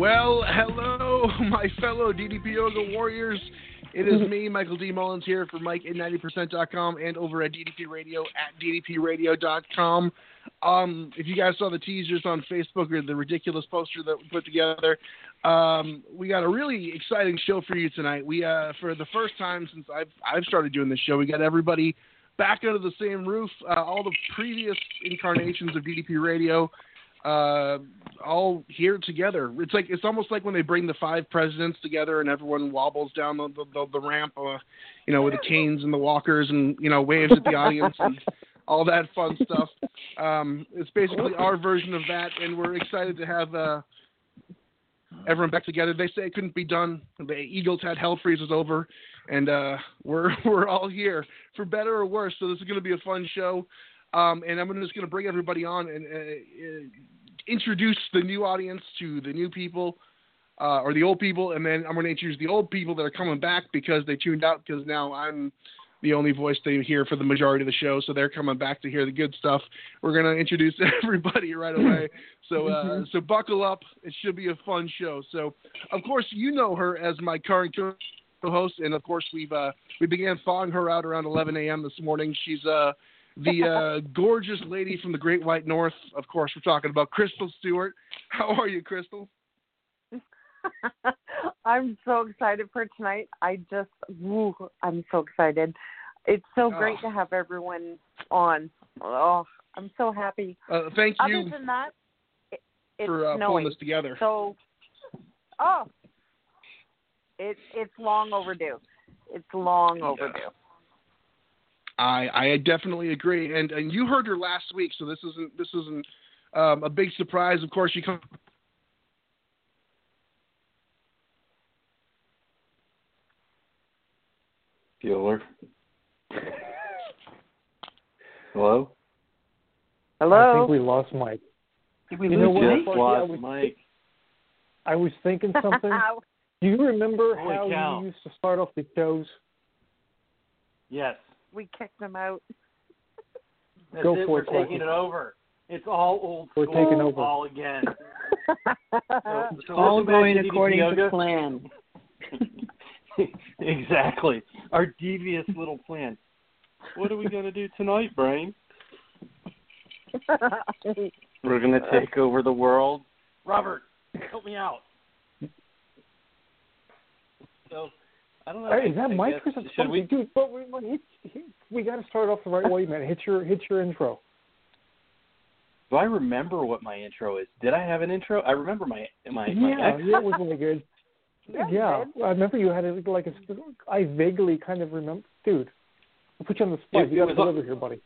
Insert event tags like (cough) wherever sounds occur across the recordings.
Well, hello, (laughs) my fellow DDP Yoga warriors. It is me, Michael D. Mullins, here for Mike at 90%.com and over at DDP Radio at DDPRadio.com. Um, if you guys saw the teasers on Facebook or the ridiculous poster that we put together, um, we got a really exciting show for you tonight. We, uh, for the first time since I've I've started doing this show, we got everybody back under the same roof. Uh, all the previous incarnations of DDP Radio uh, all here together. It's like it's almost like when they bring the five presidents together and everyone wobbles down the the, the, the ramp, uh, you know, with the canes and the walkers and you know waves at the audience and (laughs) all that fun stuff. Um, it's basically our version of that, and we're excited to have. Uh, Everyone back together. They say it couldn't be done. The Eagles had hell freezes over, and uh, we're (laughs) we're all here for better or worse. So this is going to be a fun show. Um, and I'm just going to bring everybody on and uh, uh, introduce the new audience to the new people uh, or the old people, and then I'm going to introduce the old people that are coming back because they tuned out because now I'm the only voice they hear for the majority of the show, so they're coming back to hear the good stuff. We're going to introduce (laughs) everybody right (laughs) away. So uh, so buckle up. It should be a fun show. So of course you know her as my current co-host, and of course we've uh, we began thawing her out around 11 a.m. this morning. She's uh, the (laughs) uh, gorgeous lady from the Great White North. Of course, we're talking about Crystal Stewart. (laughs) How are you, Crystal? (laughs) I'm so excited for tonight. I just, woo, I'm so excited. It's so great Oh. to have everyone on. Oh, I'm so happy. Uh, thank you Other than that, it, it's for uh, pulling this together. So, oh, it it's long overdue. It's long overdue. I I definitely agree, and and you heard her last week, so this isn't this isn't um, a big surprise. Of course, you come. Bueller. Hello? Hello. I think we lost Mike. Did we You know lose what, Mike? Sparky, Just I lost was, Mike. I was thinking something. (laughs) Do you remember Holy how cow. you used to start off the shows? Yes. We kicked them out. That's Go it. for We're it, Sparky. taking it over. It's all old We're school taking over. all again. (laughs) So, so All going to DDP according to Yoga. plan. (laughs) exactly. Our devious little plan. What are we going to do tonight, Brain? (laughs) We're going to take over the world. Robert, help me out. So, I don't know. Is that I Mike guess- or is should we? Dude, but we, we, we got to start off the right way, man. Hit your hit your intro. Do I remember what my intro is? Did I have an intro? I remember my my my yeah, ex- yeah, it was really good. (laughs) Yeah, yeah. I remember you had it like a. I vaguely kind of remember, dude. I'll put you on the spot. It- you got to was- deliver here, buddy.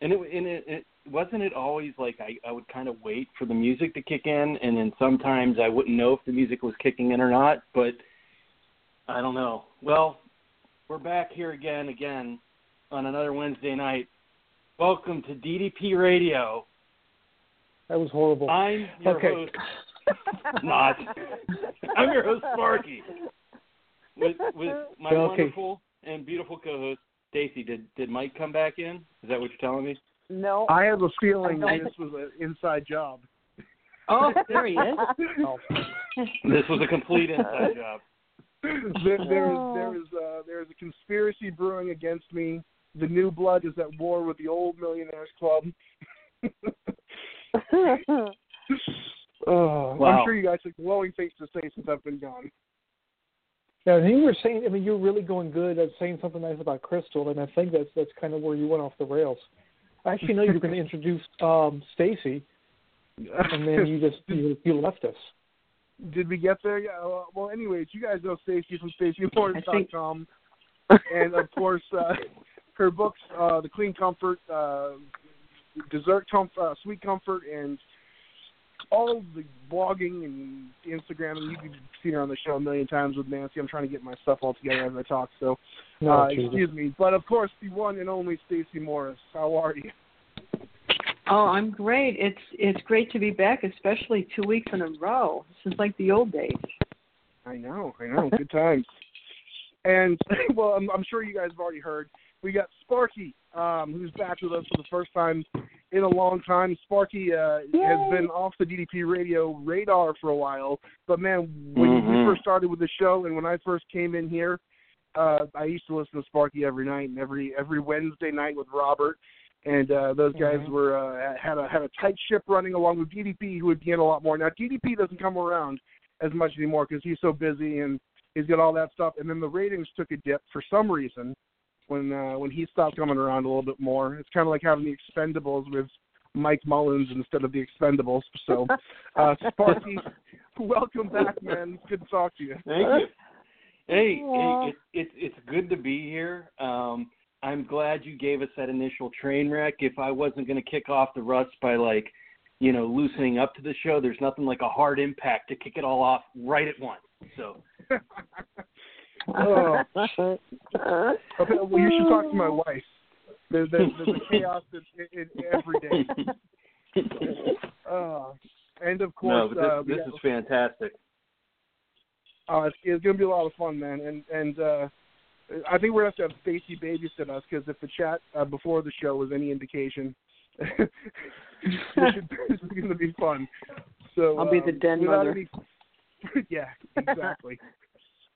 And it, and it, it wasn't it always like I, I would kind of wait for the music to kick in, and then sometimes I wouldn't know if the music was kicking in or not. But I don't know. Well, we're back here again, again on another Wednesday night. Welcome to DDP Radio. That was horrible. I'm your Okay. host. (laughs) Not. I'm your host, Sparky. With with my Okay. wonderful and beautiful co-host Stacy. Did did Mike come back in? Is that what you're telling me? no. I have a feeling this was an inside job. Oh, there he is. (laughs) Oh. This was a complete inside job. (clears throat) there, there's there's uh, there's a conspiracy brewing against me. The new blood is at war with the old millionaires club. (laughs) (laughs) oh, Wow. I'm sure you guys have glowing things to say since I've been gone. Yeah, and you were saying. I mean, you're really going good at saying something nice about Crystal, and I think that's that's kind of where you went off the rails. I actually know you were going (laughs) to introduce um Stacy, and then you just you, you left us. Did we get there? Yeah. uh, Well, anyways, you guys know Stacey from StaceyMorris.com, (laughs) and of course, uh, her books, uh, The Clean Comfort, uh, Dessert Comfort, uh, Sweet Comfort, and all the blogging and Instagram. And you've seen her on the show a million times with Nancy. I'm trying to get my stuff all together as I talk, so uh, Jesus. excuse me. But of course, the one and only Stacey Morris. How are you? Oh, I'm great. It's it's great to be back, especially two weeks in a row. This is like the old days. I know, I know. Good times. (laughs) And (laughs) well, I'm, I'm sure you guys have already heard. We got Sparky, um, who's back with us for the first time in a long time. Sparky uh, has been off the DDP radio radar for a while, but man, when we Mhm. first started with the show and when I first came in here, uh, I used to listen to Sparky every night and every every Wednesday night with Robert. And uh, those guys Mhm. were uh, had a had a tight ship running along with DDP, who would be in a lot more. Now DDP doesn't come around as much anymore because he's so busy and he's got all that stuff. And then the ratings took a dip for some reason when uh, when he stopped coming around a little bit more. It's kind of like having the Expendables with Mike Mullins instead of the Expendables. So, uh, Sparky, (laughs) welcome back, man. It's good to talk to you. Thank you. Hey, Aw. hey, it, it's it's good to be here. Um, I'm glad you gave us that initial train wreck. If I wasn't going to kick off the rust by like, you know, loosening up to the show, there's nothing like a hard impact to kick it all off right at once. So oh. Okay, (laughs) well, you should talk to my wife. There's, there's, there's a chaos in, in, in every day. Uh, and of no, course, but this, uh, this got- is fantastic. Uh, it's, it's going to be a lot of fun, man. And and uh, I think we're going to have to have Stacy babysit us because if the chat uh, before the show was any indication, (laughs) this, should, this is going to be fun. So I'll be the um, den mother. Any, (laughs) yeah, exactly.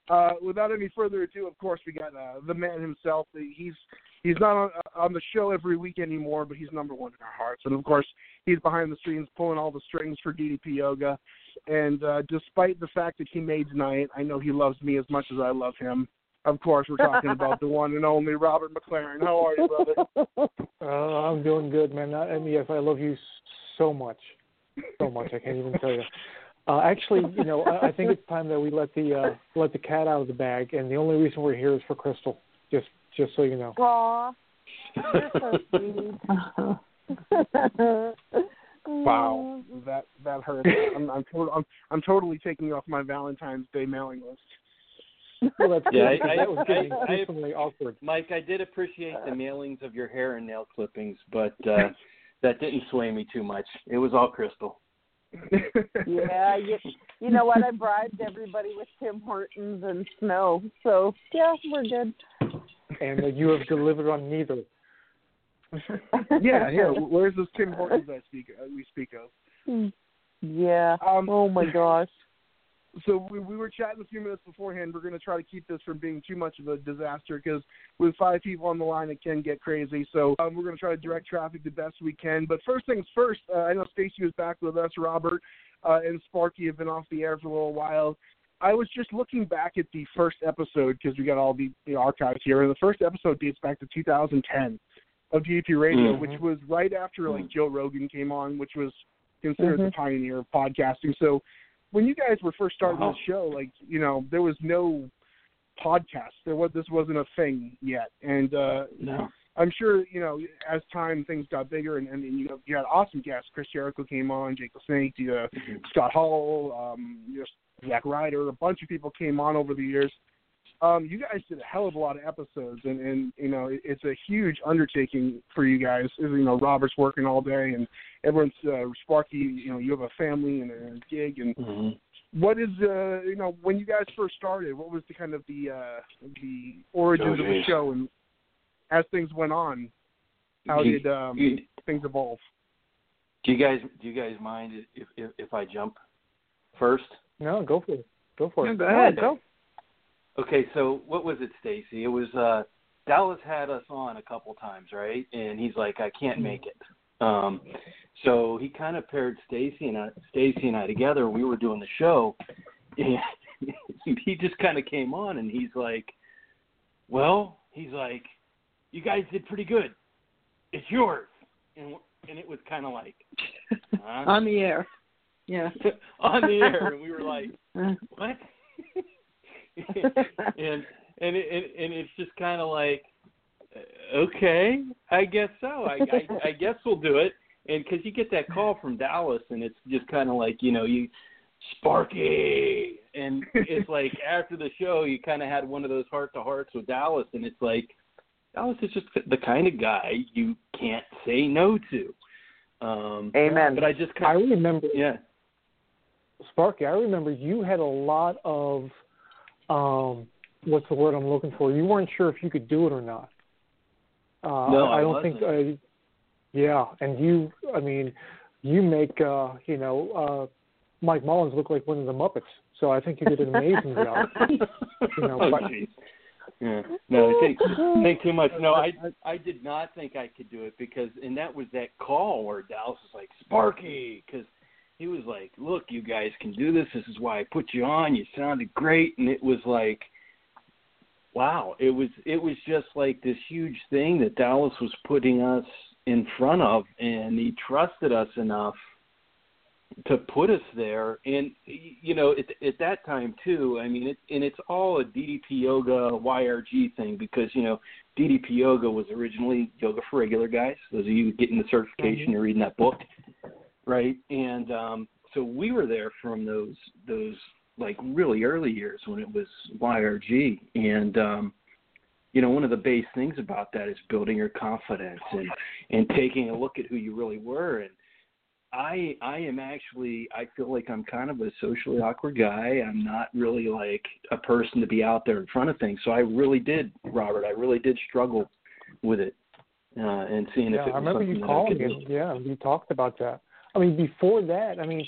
uh, without any further ado, of course, we got uh, the man himself. He's he's not on, on the show every week anymore, but he's number one in our hearts. And of course, he's behind the scenes pulling all the strings for DDP Yoga. And uh, despite the fact that he may deny it, I know he loves me as much as I love him. Of course, we're talking about the one and only Robert McLaren. How are you, brother? (laughs) Uh, I'm doing good, man. I, and yes, I love you so much, so much. I can't even tell you. Uh, actually, you know, I, I think it's time that we let the uh, let the cat out of the bag, and the only reason we're here is for Crystal. Just just so you know. Aw, you're so sweet. (laughs) Wow, that that hurts. I'm I'm, to- I'm I'm totally taking off my Valentine's Day mailing list. Well, that's Yeah, good, 'cause I- that was I- getting I- increasingly awkward. Mike, I did appreciate the mailings of your hair and nail clippings, but (laughs) uh, that didn't sway me too much. It was all crystal. yeah, you, you know what? I bribed everybody with Tim Hortons and snow, so yeah, we're good. And uh, you have delivered on neither. (laughs) yeah, yeah. Where's this Tim Hortons I speak uh, we speak of? Yeah. Um, oh my gosh. So we, we were chatting a few minutes beforehand. We're going to try to keep this from being too much of a disaster because with five people on the line, it can get crazy. So um, we're going to try to direct traffic the best we can. But first things first, uh, I know Stacy was back with us. Robert uh, and Sparky have been off the air for a little while. I was just looking back at the first episode because we got all the, the archives here, and the first episode dates back to 2010 of DDP Radio, Mhm. which was right after like Joe Rogan came on, which was considered the Mhm. pioneer of podcasting. So when you guys were first starting Wow. this show, like you know, there was no podcast. There was this wasn't a thing yet, and uh, No. I'm sure you know as time things got bigger, and, and you know you had awesome guests. Chris Jericho came on, Jake the Snake, uh, Scott Hall, um, you know, Zack Ryder, a bunch of people came on over the years. Um, you guys did a hell of a lot of episodes, and, and you know it, it's a huge undertaking for you guys. You know, Robert's working all day, and everyone's uh, Sparky. You know, you have a family and a gig, and Mhm. what is uh you know when you guys first started what was the kind of the uh the origins of the show and as things went on how you- did um you- things evolve Do you guys do you guys mind if if, if I jump first? No, go for it. Go for it. go ahead. Go. Okay, so what was it, Stacy? It was uh Dallas had us on a couple times, right? And he's like, I can't make it. Um so he kind of paired Stacy and I, Stacy and I together. We were doing the show, (laughs) and he just kind of came on, and he's like, "Well, he's like, you guys did pretty good. It's yours." And and it was kind of like (laughs) huh? (laughs) on the air. Yeah. on the air, and we were like, "What?" (laughs) and and it, and, and it's just kind of like, okay, I guess so. I, I I guess we'll do it. And because you get that call from Dallas, and it's just kind of like you know you, Sparky, and it's like (laughs) after the show you kind of had one of those heart to hearts with Dallas, and it's like Dallas is just the kind of guy you can't say no to. Um, Amen. But I just I kind of remember yeah. Sparky, I remember you had a lot of um what's the word I'm looking for? You weren't sure if you could do it or not. Uh No, I, I don't think uh, yeah, and you I mean, you make uh, you know, uh Mike Mullins look like one of the Muppets. So I think you did an amazing job. (laughs) You know, oh, but-. Yeah. No, I think think too much. No, I I did not think I could do it because and that was that call where Dallas was like Sparky because he was like, "Look, you guys can do this. This is why I put you on. You sounded great." And it was like, wow, it was it was just like this huge thing that Dallas was putting us in front of, and he trusted us enough to put us there. And you know, at, at that time too, I mean, it, and it's all a DDP Yoga YRG thing because you know DDP Yoga was originally yoga for regular guys. Those of you getting the certification, mm-hmm. you're reading that book, right? And um, so we were there from those those like really early years when it was YRG, and um, you know, one of the base things about that is building your confidence and and taking a look at who you really were and I I am actually I feel like I'm kind of a socially awkward guy. I'm not really like a person to be out there in front of things. So I really did, Robert. I really did struggle with it uh, and seeing yeah, if it was I remember something you that calling I could me. Yeah, you talked about that. I mean, before that, I mean,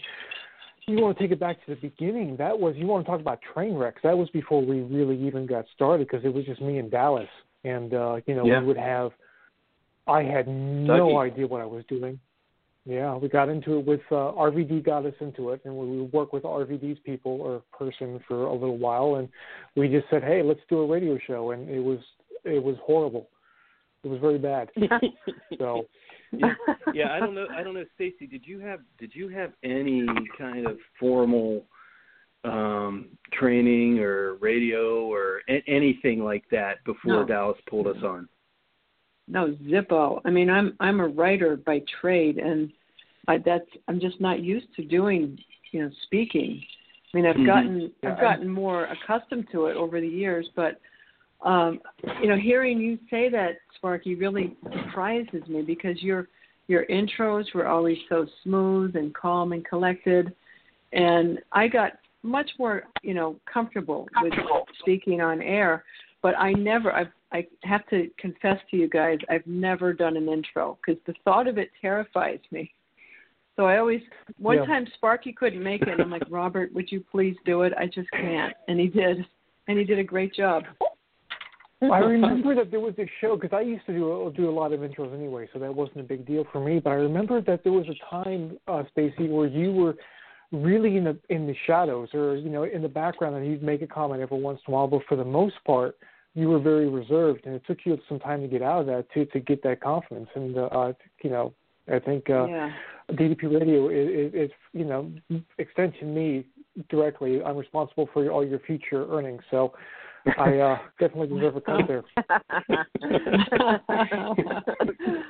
you want to take it back to the beginning. That was you want to talk about train wrecks. That was before we really even got started because it was just me and Dallas, and uh, you know Yeah. we would have. I had no Dougie. idea what I was doing. Yeah, we got into it with uh, RVD got us into it, and we would work with RVD's people or person for a little while, and we just said, "Hey, let's do a radio show," and it was it was horrible. It was very bad. (laughs) So yeah, (laughs) yeah, I don't know. I don't know, Stacy. Did you have Did you have any kind of formal um training or radio or a- anything like that before No. Dallas pulled us on? No, Zippo. I mean, I'm I'm a writer by trade, and I, that's I'm just not used to doing, you know, speaking. I mean, I've Mhm. gotten Yeah, I've gotten more accustomed to it over the years, but um, you know, hearing you say that, Sparky, really surprises me because your your intros were always so smooth and calm and collected, and I got much more, you know, comfortable with speaking on air. But I never, I've, I have to confess to you guys, I've never done an intro because the thought of it terrifies me. So I always, one Yeah. time Sparky couldn't make it. And I'm like, Robert, would you please do it? I just can't. And he did, and he did a great job. (laughs) I remember that there was this show because I used to do do a lot of intros anyway, so that wasn't a big deal for me. But I remember that there was a time, uh, Stacy, where you were really in the in the shadows or you know in the background, and you'd make a comment every once in a while. But for the most part, you were very reserved, and it took you some time to get out of that to to get that confidence. And uh, you know, I think uh, yeah. DDP Radio is, is, is you know extension me directly. I'm responsible for all your future earnings, so. I uh, definitely deserve a cut there. (laughs)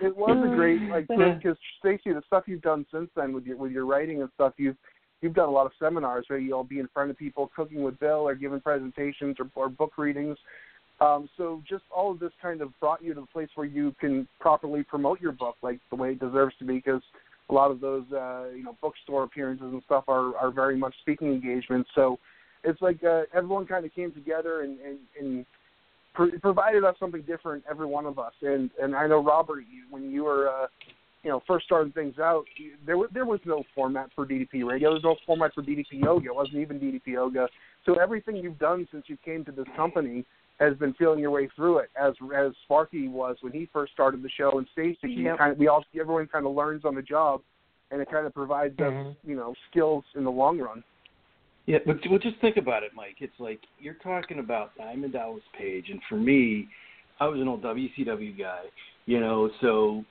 it was a great like because Stacey, the stuff you've done since then with your with your writing and stuff, you've you've done a lot of seminars where you'll be in front of people cooking with Bill or giving presentations or, or book readings. Um, so just all of this kind of brought you to the place where you can properly promote your book like the way it deserves to be because a lot of those uh, you know bookstore appearances and stuff are are very much speaking engagements. So it's like uh, everyone kind of came together and and, and pro- provided us something different, every one of us. And and I know Robert, you, when you were uh, you know first starting things out, there was there was no format for DDP Radio. There was no format for DDP Yoga. It wasn't even DDP Yoga. So everything you've done since you came to this company has been feeling your way through it, as as Sparky was when he first started the show, and Stacy. You Yep. kind of we all everyone kind of learns on the job, and it kind of provides us you know skills in the long run. Yeah, but well, just think about it, Mike. It's like you're talking about Diamond Dallas Page, and for me, I was an old WCW guy, you know. So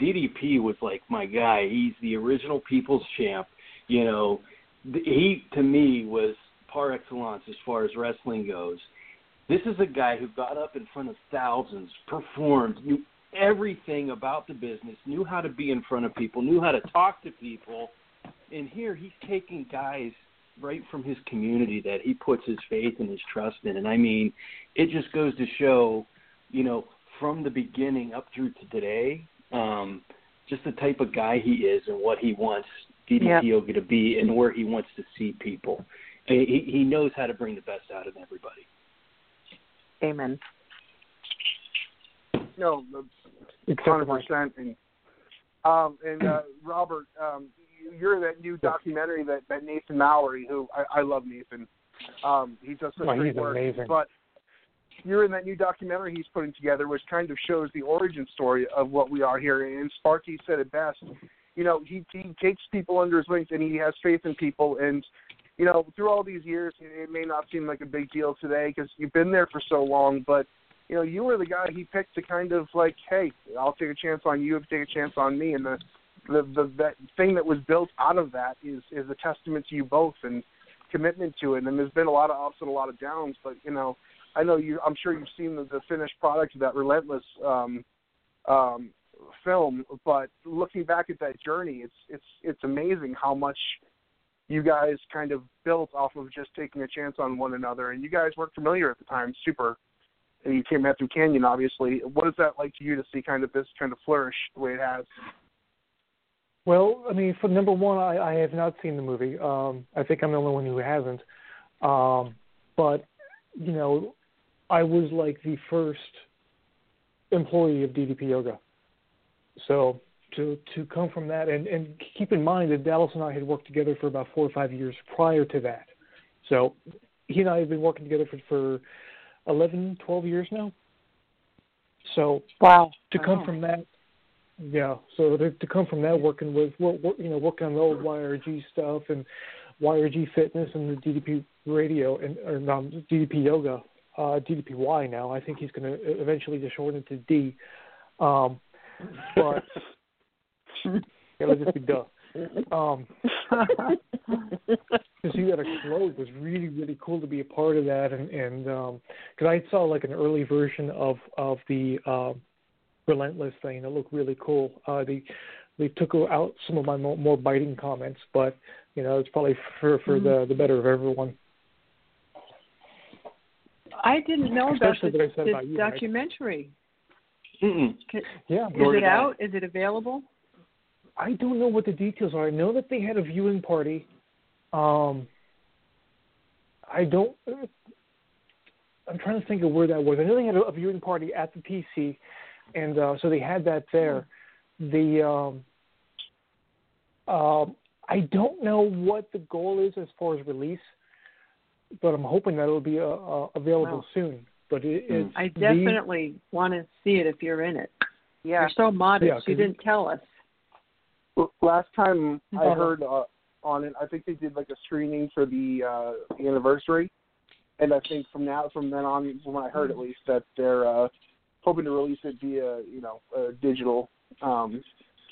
DDP was like my guy. He's the original People's Champ, you know. He to me was par excellence as far as wrestling goes. This is a guy who got up in front of thousands, performed, knew everything about the business, knew how to be in front of people, knew how to talk to people. And here he's taking guys right from his community that he puts his faith and his trust in. And I mean, it just goes to show, you know, from the beginning up through to today, um, just the type of guy he is and what he wants DDP Yep. Yoga to be and where he wants to see people. He, he knows how to bring the best out of everybody. Amen. No, hundred percent. And um, and uh, Robert, um, you're that new documentary that that Nathan Mallory, who I, I love Nathan. Um, he does such Oh, great work. amazing. But you're in that new documentary he's putting together, which kind of shows the origin story of what we are here. And Sparky said it best. You know, he he takes people under his wings and he has faith in people. And you know, through all these years, it may not seem like a big deal today because you've been there for so long, but you know, you were the guy he picked to kind of like, hey, I'll take a chance on you if you, take a chance on me, and the the the that thing that was built out of that is is a testament to you both and commitment to it. And there's been a lot of ups and a lot of downs, but you know, I know you. I'm sure you've seen the, the finished product of that relentless um, um, film. But looking back at that journey, it's it's it's amazing how much you guys kind of built off of just taking a chance on one another. And you guys weren't familiar at the time, super. And you came out through Canyon, obviously. What is that like to you to see kind of this kind of flourish the way it has? Well, I mean, for number one, I, I have not seen the movie. Um, I think I'm the only one who hasn't. Um, but you know, I was like the first employee of DDP Yoga. So to to come from that, and and keep in mind that Dallas and I had worked together for about four or five years prior to that. So he and I have been working together for for 11, 12 years now. So wow, to come Wow. from that, yeah. So to, to come from that, working with you know, working on the old YRG stuff and YRG Fitness and the DDP Radio and or um, DDP Yoga, uh, DDPY now. I think he's going to eventually just shorten it to D. Um, but (laughs) it'll just be duh. Um, to see that explode was really really cool to be a part of that and and because I saw like an early version of of the uh, relentless thing that looked really cool. Uh, they they took out some of my more, more biting comments, but you know it's probably for for the the better of everyone. I didn't know about Especially this, what I said this about you, documentary. Can, Yeah, is it did I. out? Is it available? I don't know what the details are. I know that they had a viewing party. Um, I don't. I'm trying to think of where that was. I know they had a, a viewing party at the PC, and uh, so they had that there. The um, um, I don't know what the goal is as far as release, but I'm hoping that it'll be uh, uh, available Wow. soon. But it, Mm. it's I the- definitely want to see it if you're in it. Yeah. You're so modest. Yeah, 'cause you didn't tell us. Last time I Uh-huh. heard uh, on it, I think they did like a screening for the uh, anniversary, and I think from now from then on, from what I heard at least, that they're uh, hoping to release it via you know uh, digital um,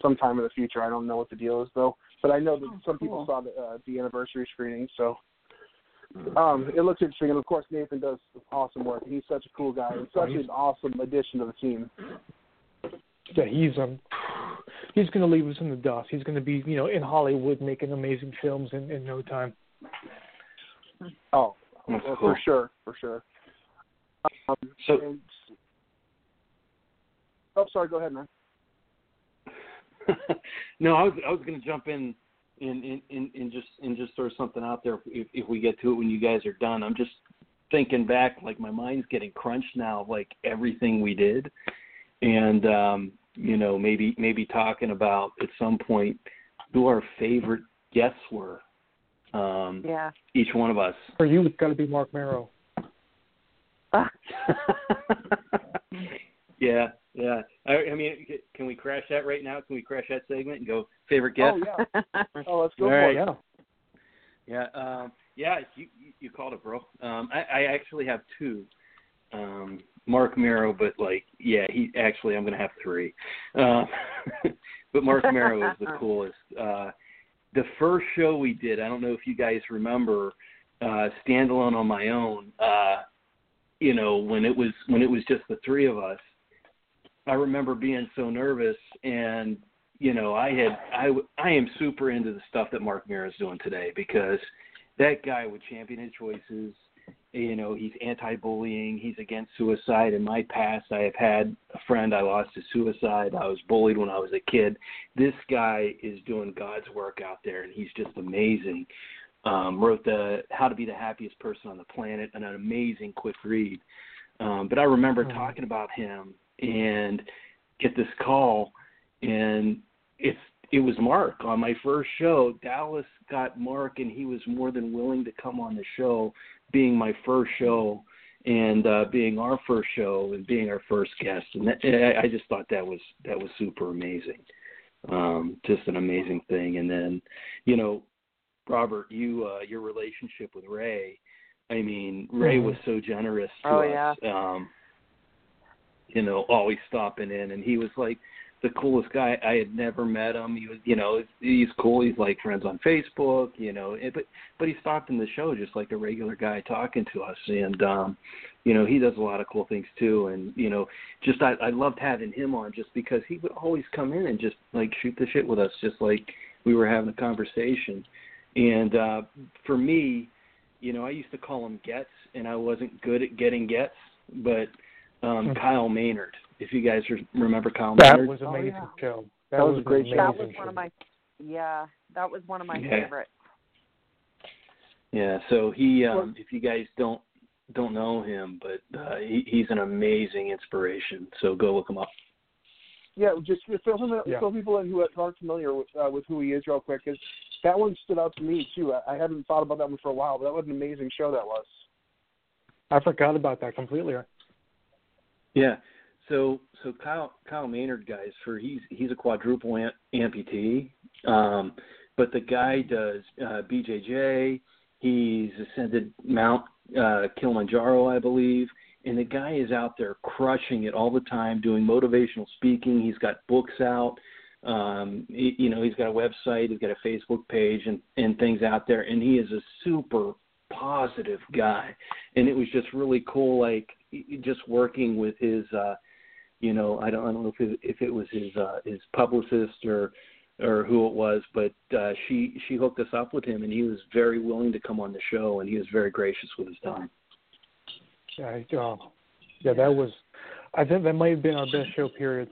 sometime in the future. I don't know what the deal is though, but I know that Oh, some people saw the, uh, the anniversary screening, so. Um, it looks interesting, and of course Nathan does awesome work. He's such a cool guy, and such an awesome addition to the team. Yeah, he's um he's going to leave us in the dust. He's going to be you know in Hollywood making amazing films in in no time. Oh, well, cool. for sure, for sure. Um, So- and, oh, sorry. Go ahead, man. (laughs) no, I was I was going to jump in and, and, and, and just and just throw something out there if, if we get to it when you guys are done. I'm just thinking back, like my mind's getting crunched now, of, like everything we did, and um, you know, maybe maybe talking about at some point who our favorite guests were. Um, Yeah. each one of us. For you, it's got to be Marc Mero. (laughs) (laughs) yeah, yeah. I, I mean, can we crash that right now? Can we crash that segment and go favorite guest? Oh yeah. Oh, let's go (laughs) All for right. it. Yeah. Yeah, um, yeah, you you- called it, bro. Um, I, I actually have two. Um, Marc Mero, but like, yeah, he actually I'm gonna have three. Uh, (laughs) but Marc Mero is the (laughs) coolest. Uh, the first show we did, I don't know if you guys remember, uh, standalone on my own. Uh, you know, when it was when it was just the three of us. I remember being so nervous and you know, I had I I am super into the stuff that Marc Mero is doing today because that guy would champion his choices. You know, he's anti-bullying. He's against suicide. In my past, I have had a friend I lost to suicide. I was bullied when I was a kid. This guy is doing God's work out there, and he's just amazing. Um, wrote the How to Be the Happiest Person on the Planet, an amazing quick read. Um, but I remember Mhm. talking about him and get this call, and it's it was Mark on my first show. Dallas got Mark, and he was more than willing to come on the show, being my first show and uh, being our first show and being our first guest. And that, I I just thought that was that was super amazing, um, just an amazing thing. And then, you know, Robert, you uh, your relationship with Ray. I mean, Ray Mhm. was so generous to Oh, us. Um, you know, always stopping in, and he was like the coolest guy. I had never met him. He was, you know, he's cool. He's like friends on Facebook, you know. But but he stopped in the show just like a regular guy talking to us, and um, you know, he does a lot of cool things too. And you know, just I I loved having him on just because he would always come in and just like shoot the shit with us, just like we were having a conversation. And uh, for me, you know, I used to call him gets, and I wasn't good at getting gets, but um, Mhm. Kyle Maynard. If you guys remember Kyle That Maynard, was Oh, amazing yeah. show. That was a great show. That was one of my yeah, that was one of my Yeah. favorites. yeah. So he, um, if you guys don't don't know him, but uh, he, he's an amazing inspiration. So go look him up. Yeah, just just fill him Yeah. fill people in who aren't familiar with uh, with who he is real quick. 'cause that one stood out to me too. I, I hadn't thought about that one for a while, but that was an amazing show. That was. I forgot about that completely. Yeah. So so Kyle Kyle Maynard guys for he's he's a quadruple am- amputee, um, but the guy does uh, BJJ. He's ascended Mount uh, Kilimanjaro, I believe, and the guy is out there crushing it all the time, doing motivational speaking. He's got books out. Um, he, you know, he's got a website. He's got a Facebook page and and things out there, and he is a super positive guy. And it was just really cool, like just working with his. uh you know, I don't, I don't know if it, if it was his uh, his publicist or or who it was, but uh, she she hooked us up with him, and he was very willing to come on the show, and he was very gracious with his time. Yeah, yeah, that was. I think that might have been our best show period.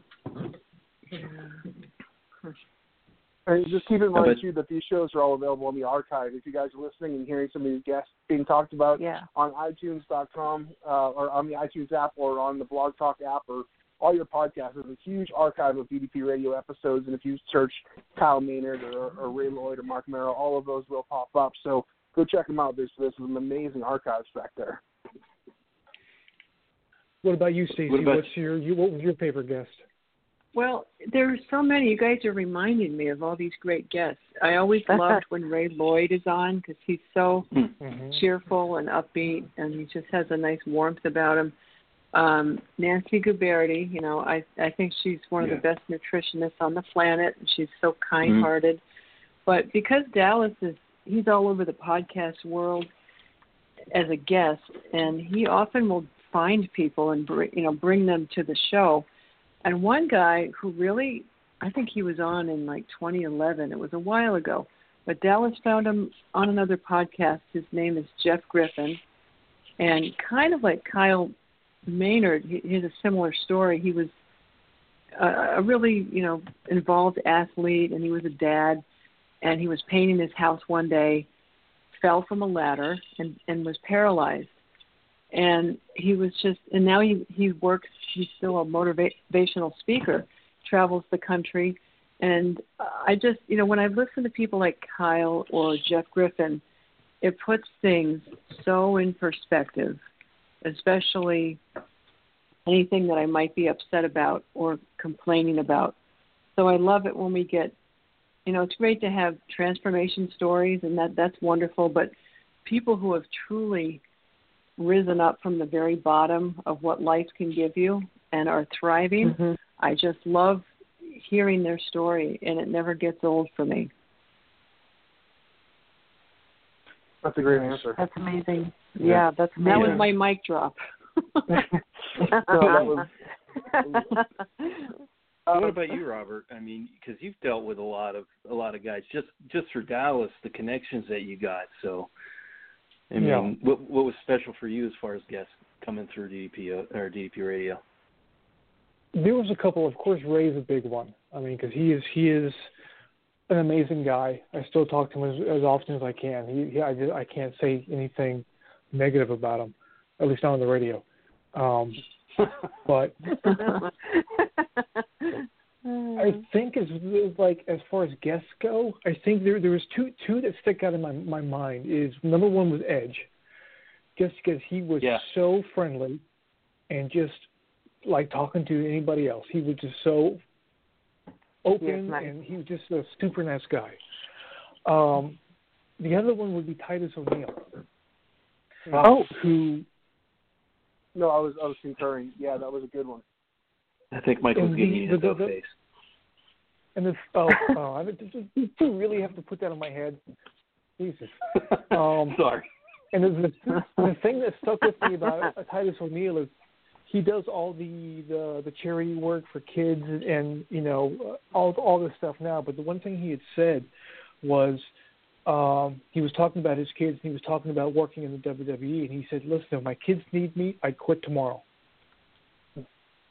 And just keep in mind but- too that these shows are all available on the archive. If you guys are listening and hearing some of these guests being talked about Yeah. on iTunes.com uh, or on the iTunes app or on the Blog Talk app or all your podcasts, there's a huge archive of DDP radio episodes. And if you search Kyle Maynard or, or Ray Lloyd or Marc Mero, all of those will pop up. So go check them out. There's there's some amazing archives back there. What about you, Stacey? What about- What's your you, what was your favorite guest? Well, there are so many. You guys are reminding me of all these great guests. I always loved when Ray Lloyd is on because he's so Mm-hmm. cheerful and upbeat, and he just has a nice warmth about him. Um, Nancy Guberti, you know, I I think she's one of Yeah. the best nutritionists on the planet, and she's so kind-hearted. But because Dallas is, he's all over the podcast world as a guest, and he often will find people and bring, you know bring them to the show. And one guy who really, I think he was on in like 2011. It was a while ago, but Dallas found him on another podcast. His name is Jeff Griffin, and kind of like Kyle Maynard, he, he has a similar story. He was a, a really, you know, involved athlete, and he was a dad, and he was painting his house one day, fell from a ladder, and and was paralyzed and he was just and now he he works he's still a motivational speaker travels the country, and I just you know when I listen to people like Kyle or Jeff Griffin, it puts things so in perspective, especially anything that I might be upset about or complaining about. So I love it when we get, you know, it's great to have transformation stories, and that that's wonderful. But people who have truly risen up from the very bottom of what life can give you and are thriving, Mm-hmm. I just love hearing their story, and it never gets old for me. That's a great answer. That's amazing. Yeah, that's And that was my mic drop. (laughs) that was- (laughs) what about you, Robert? I mean, because you've dealt with a lot of a lot of guys. Just just for Dallas, the connections that you got. So, I mean, Yeah. what what was special for you as far as guests coming through DDP o- or DDP radio? There was a couple. Of course, Ray's a big one. I mean, because he is he is an amazing guy. I still talk to him as, as often as I can. He, he I just, I can't say anything negative about him, at least not on the radio. Um, (laughs) but (laughs) (laughs) I think as like as far as guests go, I think there there was two two that stick out in my my mind. Is number one was Edge, just because he was Yeah. so friendly, and just like talking to anybody else. He was just so open, nice. and he was just a super nice guy. Um, the other one would be Titus O'Neil, Oh who no, I was I was concurring. Yeah, that was a good one. I think Michael's And giving the- you his no the- face. And the oh, oh I, do (laughs) you really have to put that on my head? Jesus. (laughs) Um, Sorry. And the, the, the (laughs) thing that stuck with me about Titus O'Neil is he does all the, the the charity work for kids and you know all all this stuff now. But the one thing he had said was um, he was talking about his kids and he was talking about working in the WWE and he said, "Listen, if my kids need me, I'd quit tomorrow."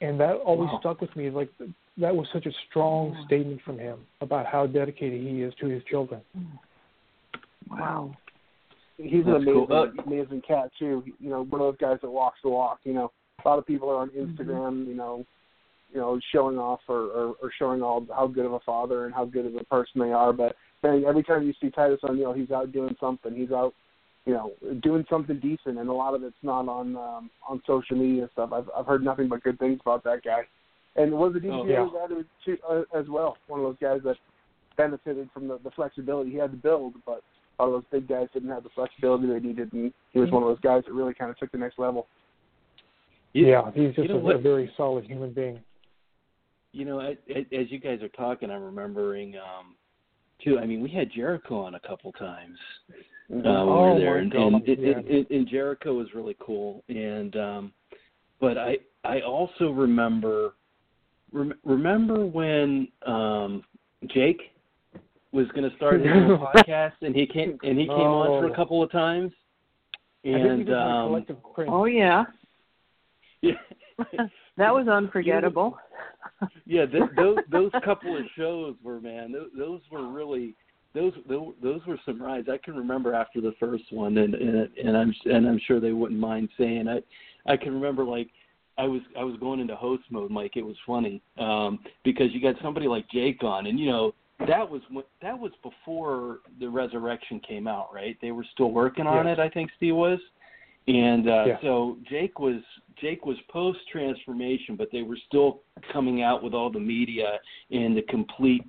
And that always Wow. stuck with me. Like that was such a strong statement from him about how dedicated he is to his children. wow. He's an amazing, cool. Uh, amazing cat too. You know, one of those guys that walks the walk. You know, a lot of people are on Instagram. You know, you know, showing off or, or, or showing all how good of a father and how good of a person they are. But then every time you see Titus O'Neil, he's out doing something. He's out, you know, doing something decent, and a lot of it's not on um, on social media stuff. I've I've heard nothing but good things about that guy. And was a DJ Oh, yeah. guy too, too, uh, as well. One of those guys that benefited from the, the flexibility. He had to build, but a lot of those big guys didn't have the flexibility they needed, and he was one of those guys that really kind of took the next level. You- yeah, he's just you know a, what? a very solid human being. You know, I, I, as you guys are talking, I'm remembering um too. I mean, we had Jericho on a couple times uh, when we Oh, were there, my and, and, it, yeah. it, it, and Jericho was really cool. And um but I I also remember rem- remember when um Jake was going to start his own (laughs) podcast, and he came and he came on for a Oh. couple of times, I think he and um. Oh yeah, (laughs) yeah. (laughs) that was unforgettable. yeah, th- those those couple of shows were man, those, those were really those, those were some rides. I can remember after the first one, and and and I'm and I'm sure they wouldn't mind saying I I can remember like I was I was going into host mode, Mike. It was funny um, because you got somebody like Jake on, and you know that was that was before the Resurrection came out, right? They were still working on Yes. it. I think Steve was. And uh, Yeah. so Jake was Jake was post transformation, but they were still coming out with all the media and the complete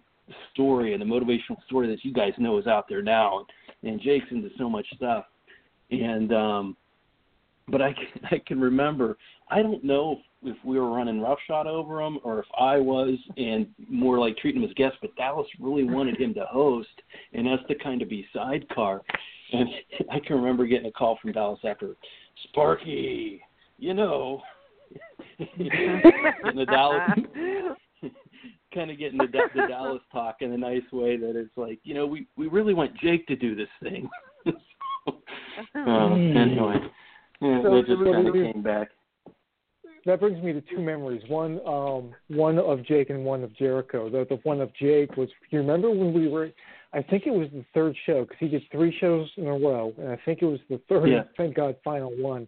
story and the motivational story that you guys know is out there now. And Jake's into so much stuff. And um, but I can, (laughs) I can remember I don't know if, if we were running roughshod over him or if I was and more like treating him as guest, but Dallas really wanted him to host and us to kind of be sidecar. And (laughs) I can remember getting a call from Dallas after Sparky, you know, (laughs) getting the Dallas, kind of getting the, (laughs) the Dallas talk in a nice way that it's like, you know, we we really want Jake to do this thing. (laughs) so, (laughs) uh, anyway, yeah, So they it just was- kind of came back. That brings me to two memories. One, um, one of Jake and one of Jericho. The, the one of Jake was. You remember when we were? I think it was the third show because he did three shows in a row, and I think it was the third. Yeah. Thank God, final one.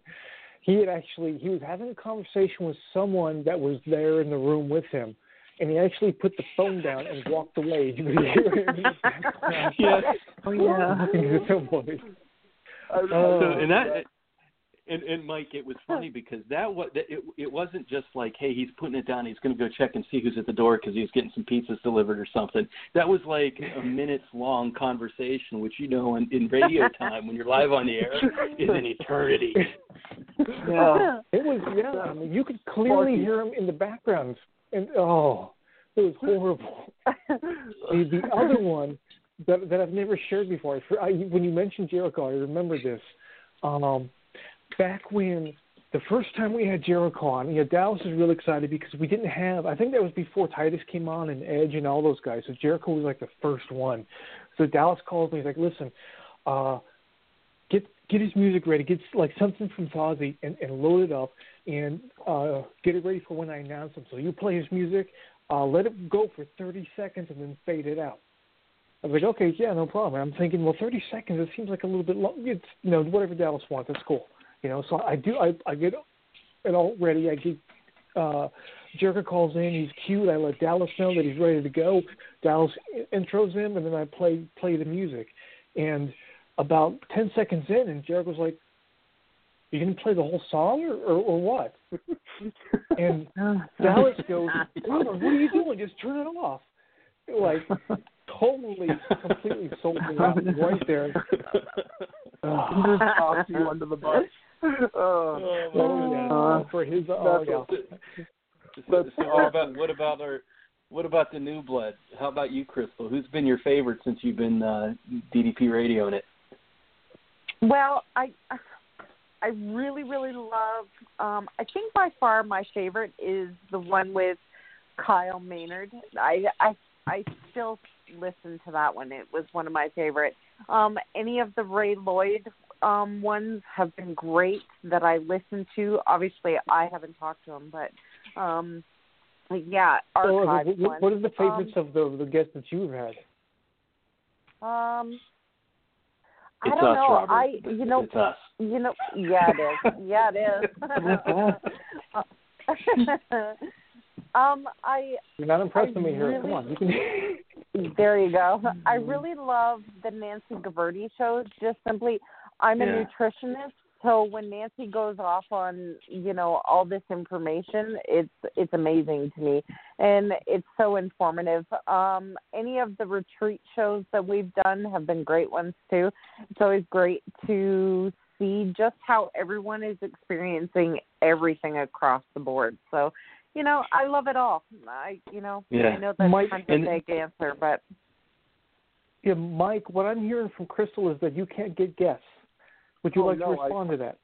He had actually he was having a conversation with someone that was there in the room with him, and he actually put the phone down and walked away. (laughs) You could hear him in the background. Yes. Oh yeah. talking to somebody. I, Oh. so and that and and Mike, it was funny because that was it. It wasn't just like, hey, he's putting it down. He's going to go check and see who's at the door because he's getting some pizzas delivered or something. That was like a minutes long conversation, which you know, in, in radio time when you're live on the air, is an eternity. (laughs) Yeah. It was yeah. I mean, you could clearly hear him in the background, and oh, it was horrible. (laughs) the, the other one that that I've never shared before. I, for- I, when you mentioned Jericho, I remember this. Um, back when the first time we had Jericho on, yeah, Dallas was really excited because we didn't have. I think that was before Titus came on and Edge and all those guys. So Jericho was like the first one. So Dallas calls me. He's like, "Listen, uh, get his music ready. Get like something from Fozzy and, and load it up and uh, get it ready for when I announce him. So you play his music, uh, let it go for 30 seconds and then fade it out. I was like, okay, yeah, no problem. And I'm thinking, well, 30 seconds, it seems like a little bit long. It's, you know, whatever Dallas wants, that's cool. You know, so I do, I, I get it all ready. I get, uh, Jericho calls in, he's cute. I let Dallas know that he's ready to go. Dallas intros him, and then I play, play the music. And about 10 seconds in, and Jericho's like, you going to play the whole song or, or, or what? (laughs) and (laughs) Dallas goes, Robert, what are you doing? Just turn it off. Like, totally, completely sold me out right there. (laughs) just toss you under the bus. Uh, Oh, yeah. For his, oh, yeah. So, so what about what about our what about the new blood? How about you, Crystal? Who's been your favorite since you've been uh, DDP radioing it? Well, I I really really love. Um, I think by far my favorite is the one with Kyle Maynard. I I I still listen to that one. It was one of my favorite. Um, any of the Ray Lloyd um, ones have been great that I listen to. Obviously, I haven't talked to him, but um, yeah, So, archive what, what are the favorites of the the guests that you've had? Um, I don't us, know. Robert. I you know It's us. you know yeah it is yeah it is. (laughs) um, I You're not impressing I me here. really- Come on, you can. (laughs) there you go. I really love the Nancy Gaverty shows. Just simply, I'm a Yeah. nutritionist, so when Nancy goes off on you know all this information, it's it's amazing to me, and it's so informative. Um, any of the retreat shows that we've done have been great ones too. It's always great to see just how everyone is experiencing everything across the board. So. You know, I love it all. I, you know, Yeah. I know that's Mike, kind of a and- vague answer, but Yeah, Mike. What I'm hearing from Crystal is that you can't get guests. Would you Oh, like no, to I- respond to (laughs) that?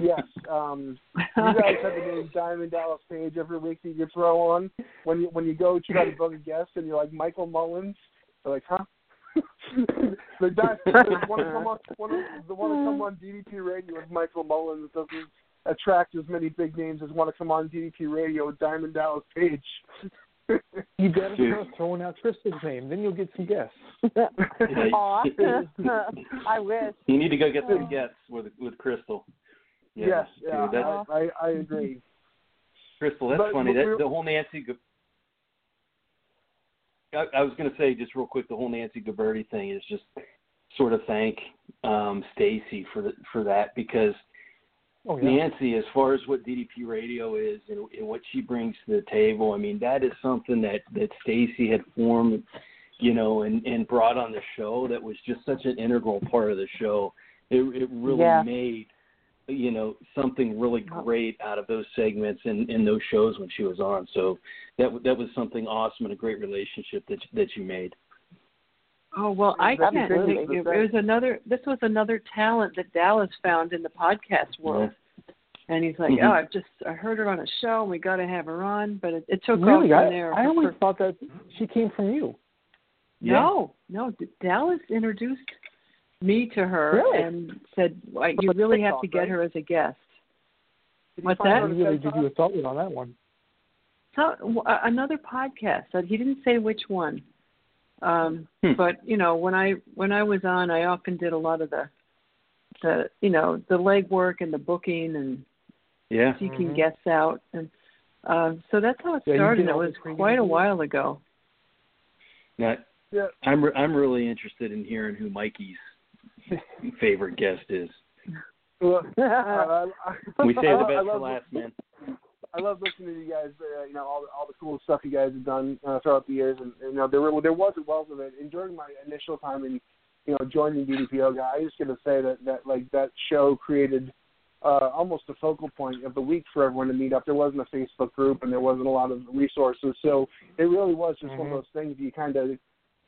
yes. Um, (laughs) you guys have the name Diamond Dallas Page every week that you throw on. When you when you go try to book a guest and you're like Michael Mullins, they're like, huh? (laughs) the guy want to come on the want to come on DDP Radio with Michael Mullins doesn't attract as many big names as want to come on DDP Radio with Diamond Dallas Page. You got to start throwing out Crystal's name, then you'll get some guests. Aw. (laughs) I wish. You need to go get some guests with with Crystal. Yeah, yes, dude, yeah, that's, I, I I agree. Crystal, that's But- funny. but That the whole Nancy. Ga- I, I was going to say just real quick, the whole Nancy Gaberti thing is just sort of thank um, Stacy for the, for that because Oh yeah. Nancy, as far as what DDP Radio is and, and what she brings to the table, I mean that is something that that Stacy had formed, you know, and and brought on the show. That was just such an integral part of the show. It it really Yeah. made you know something really great out of those segments and and those shows when she was on. So that that was something awesome and a great relationship that that you made. Oh well, I can't Absolutely. think. It was another. This was another talent that Dallas found in the podcast world, and he's like, Mhm. "Oh, I've just I heard her on a show, and we got to have her on." But it, it took Really, off from I, there. I always For- thought that she came from you. No, no. Dallas introduced me to her Really? and said, "Why, "You really have to get her as a guest." Did What's that? her really TED did Talk? you a solid on that one. So, w- a- another podcast that he didn't say which one. Um, Hmm. but you know, when I when I was on, I often did a lot of the the you know the legwork and the booking and Yeah. seeking Mhm. guests out and Uh, so that's how it Yeah, started. did It was quite a while ago. Now, Yeah. I'm re- I'm really interested in hearing who Mikey's (laughs) favorite guest is. Well, (laughs) I, I, We save the best for last, man. (laughs) I love listening to you guys. Uh, you know all the, all the cool stuff you guys have done uh, throughout the years, and, and you know there were, there was a wealth of it. And during my initial time in you know joining DDP Yoga, I just gonna say that that like that show created uh, almost a focal point of the week for everyone to meet up. There wasn't a Facebook group, and there wasn't a lot of resources, so it really was just one of those things you kind of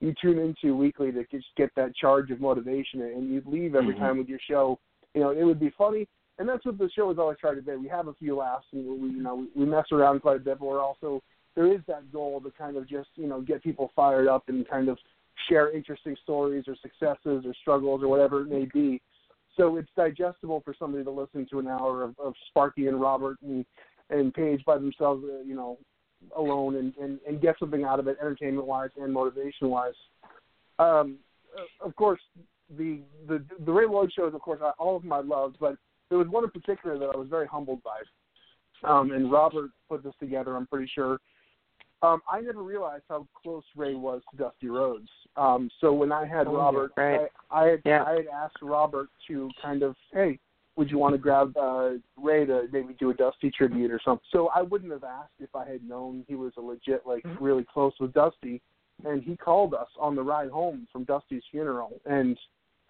you tune into weekly to just get that charge of motivation, and you leave every Mhm. time with your show. You know, it would be funny and that's what the show has always tried to do. We have a few laughs, and we you know we, mess around quite a bit, but we're also there is that goal to kind of just you know get people fired up and kind of share interesting stories or successes or struggles or whatever it may be. So it's digestible for somebody to listen to an hour of, of Sparky and Robert and and Page by themselves, uh, you know, alone and, and and get something out of it, entertainment wise and motivation wise. Um, of course, the the the Ray Lloyd shows, of course, I, all of them I loved, but there was one in particular that I was very humbled by. Um, and Robert put this together, I'm pretty sure. Um, I never realized how close Ray was to Dusty Rhodes. Um, so when I had Oh, Robert, right. I, I had Yeah. I had asked Robert to kind of, hey, would you want to grab uh, Ray to maybe do a Dusty tribute or something? So I wouldn't have asked if I had known he was a legit, like, Mm-hmm. really close with Dusty. And he called us on the ride home from Dusty's funeral, and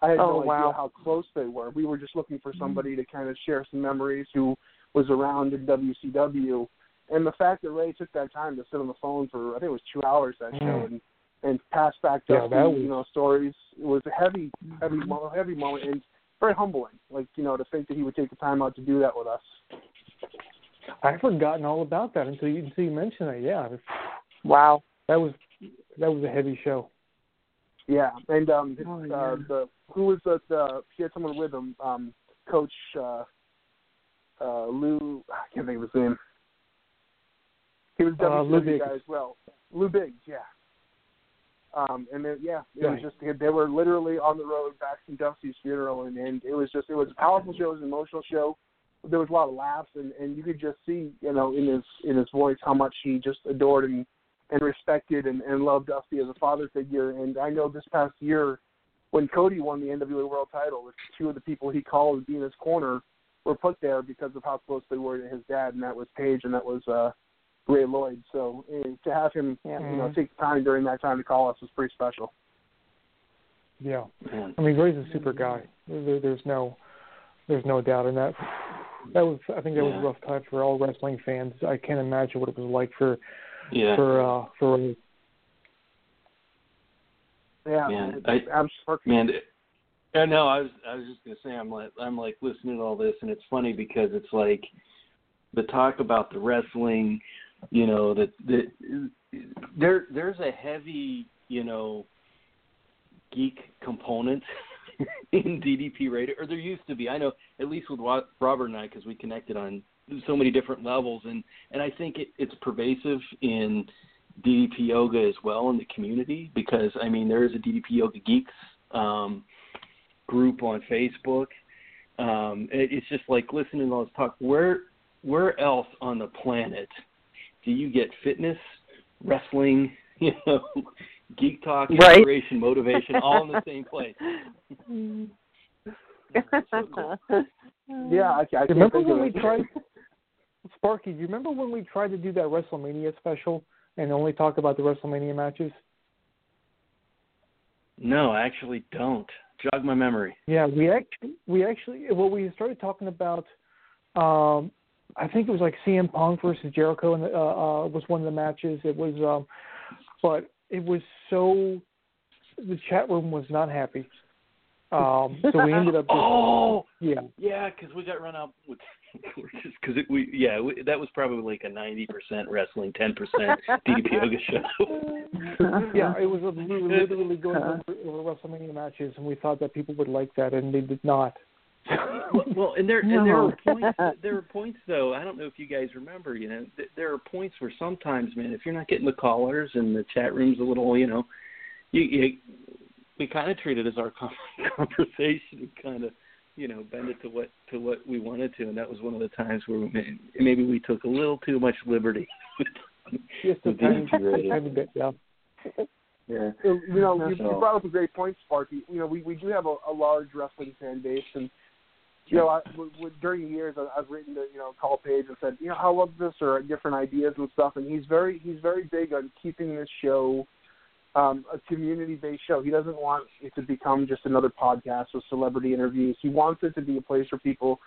I had Oh, no wow. idea how close they were. We were just looking for somebody to kind of share some memories who was around in WCW. And the fact that Ray took that time to sit on the phone for I think it was two hours that show Mm. and and pass back Yeah, Dusty, was- you know, stories. It was a heavy, heavy, heavy moment and very humbling. Like you know, to think that he would take the time out to do that with us. I'd forgotten all about that until you until you mentioned it. Yeah, Wow. that was that was a heavy show. Yeah, and um, his, Oh, uh, yeah. the who was the, the he had someone with him, um, Coach uh, uh, Lou. I can't think of his name. He was Uh, Lou guy as well. Lou Biggs, yeah. Um, and then, yeah, it was just they were literally on the road back from Dusty's funeral, and, and it was just it was a powerful show, it was an emotional show. There was a lot of laughs, and and you could just see, you know, in his in his voice how much he just adored and and respected and, and loved Dusty as a father figure. And I know this past year, when Cody won the NWA World Title, two of the people he called to be in his corner were put there because of how close they were to his dad, and that was Page and that was uh, Ray Lloyd. So eh, to have him, Yeah. you know, take time during that time to call us was pretty special. Yeah, I mean Ray's a super guy. There, there's no there's no doubt in that. That was I think that was a rough time for all wrestling fans. I can't imagine what it was like for Yeah. for uh for Ray. Yeah, Man, it's I- absolutely. Man, it- yeah, no, I was I was just gonna say I'm like I'm like listening to all this and it's funny because it's like the talk about the wrestling, you know, that that there there's a heavy, you know, geek component (laughs) in DDP Radio, or there used to be. I know at least with Wa- Robert and I because we connected on so many different levels, and and I think it, it's pervasive in DDP Yoga as well in the community because I mean there is a DDP Yoga Geeks um, group on Facebook. Um, it, it's just like listening to all this talk. Where where else on the planet do you get fitness, wrestling, (laughs) you know, geek talk, Right. inspiration, motivation, all in the same place? (laughs) (laughs) Yeah, I, I can't Remember when we tried Sparky, do you remember when we tried to do that WrestleMania special and only talk about the WrestleMania matches? No, I actually don't. Jog my memory. Yeah, we actually we actually well we started talking about um I think it was like CM Punk versus Jericho and uh, uh was one of the matches. It was um but it was so the chat room was not happy. Um so we ended up (laughs) just Oh, yeah. yeah, because we got run out with just because we yeah we, that was probably like a ninety percent wrestling, ten percent (laughs) DDP Yoga show. (laughs) Yeah, it was a, we were literally going over, uh-huh. over WrestleMania matches and we thought that people would like that and they did not. well, well, and there and there No. are points. (laughs) There are points though. I don't know if you guys remember. You know, th- there are points where sometimes, man, if you're not getting the callers and the chat room's a little, you know, you, you we kind of treat it as our conversation kind of you know, bend it to what to what we wanted to, and that was one of the times where we, maybe we took a little too much liberty. (laughs) Just a with tiny, DDP Radio. tiny bit, yeah. (laughs) Yeah. You know, you, you brought up a great point, Sparky. You know, we we do have a, a large wrestling fan base, and you know, I, w- w- during the years, I, I've written to you know call Page and said, you know, how love this or different ideas and stuff, and he's very he's very big on keeping this show um, a community-based show. He doesn't want it to become just another podcast with celebrity interviews. He wants it to be a place where people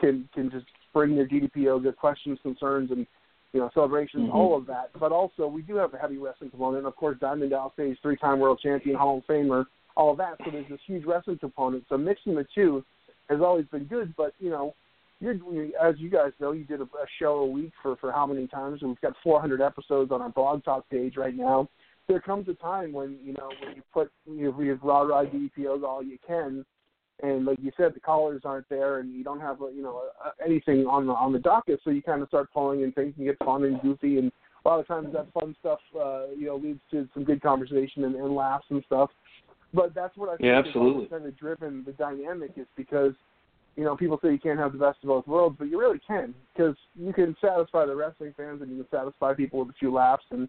can can just bring their DDP yoga questions, concerns, and you know celebrations, Mhm. all of that. But also, we do have a heavy wrestling component. Of course, Diamond Dallas Page, three-time world champion, Hall of Famer, all of that. So there's this huge wrestling component. So mixing the two has always been good. But you know, you're as you guys know, you did a, a show a week for for how many times? And we've got 400 episodes on our blog talk page right now. There comes a time when you know when you put you know, you raw raw DPOs all you can, and like you said, the callers aren't there, and you don't have you know anything on the on the docket, so you kind of start pulling and things can get fun and goofy, and a lot of times that fun stuff uh, you know leads to some good conversation and, and laughs and stuff. But that's what I think Yeah, absolutely. always kind of driven the dynamic is because you know people say you can't have the best of both worlds, but you really can because you can satisfy the wrestling fans and you can satisfy people with a few laughs and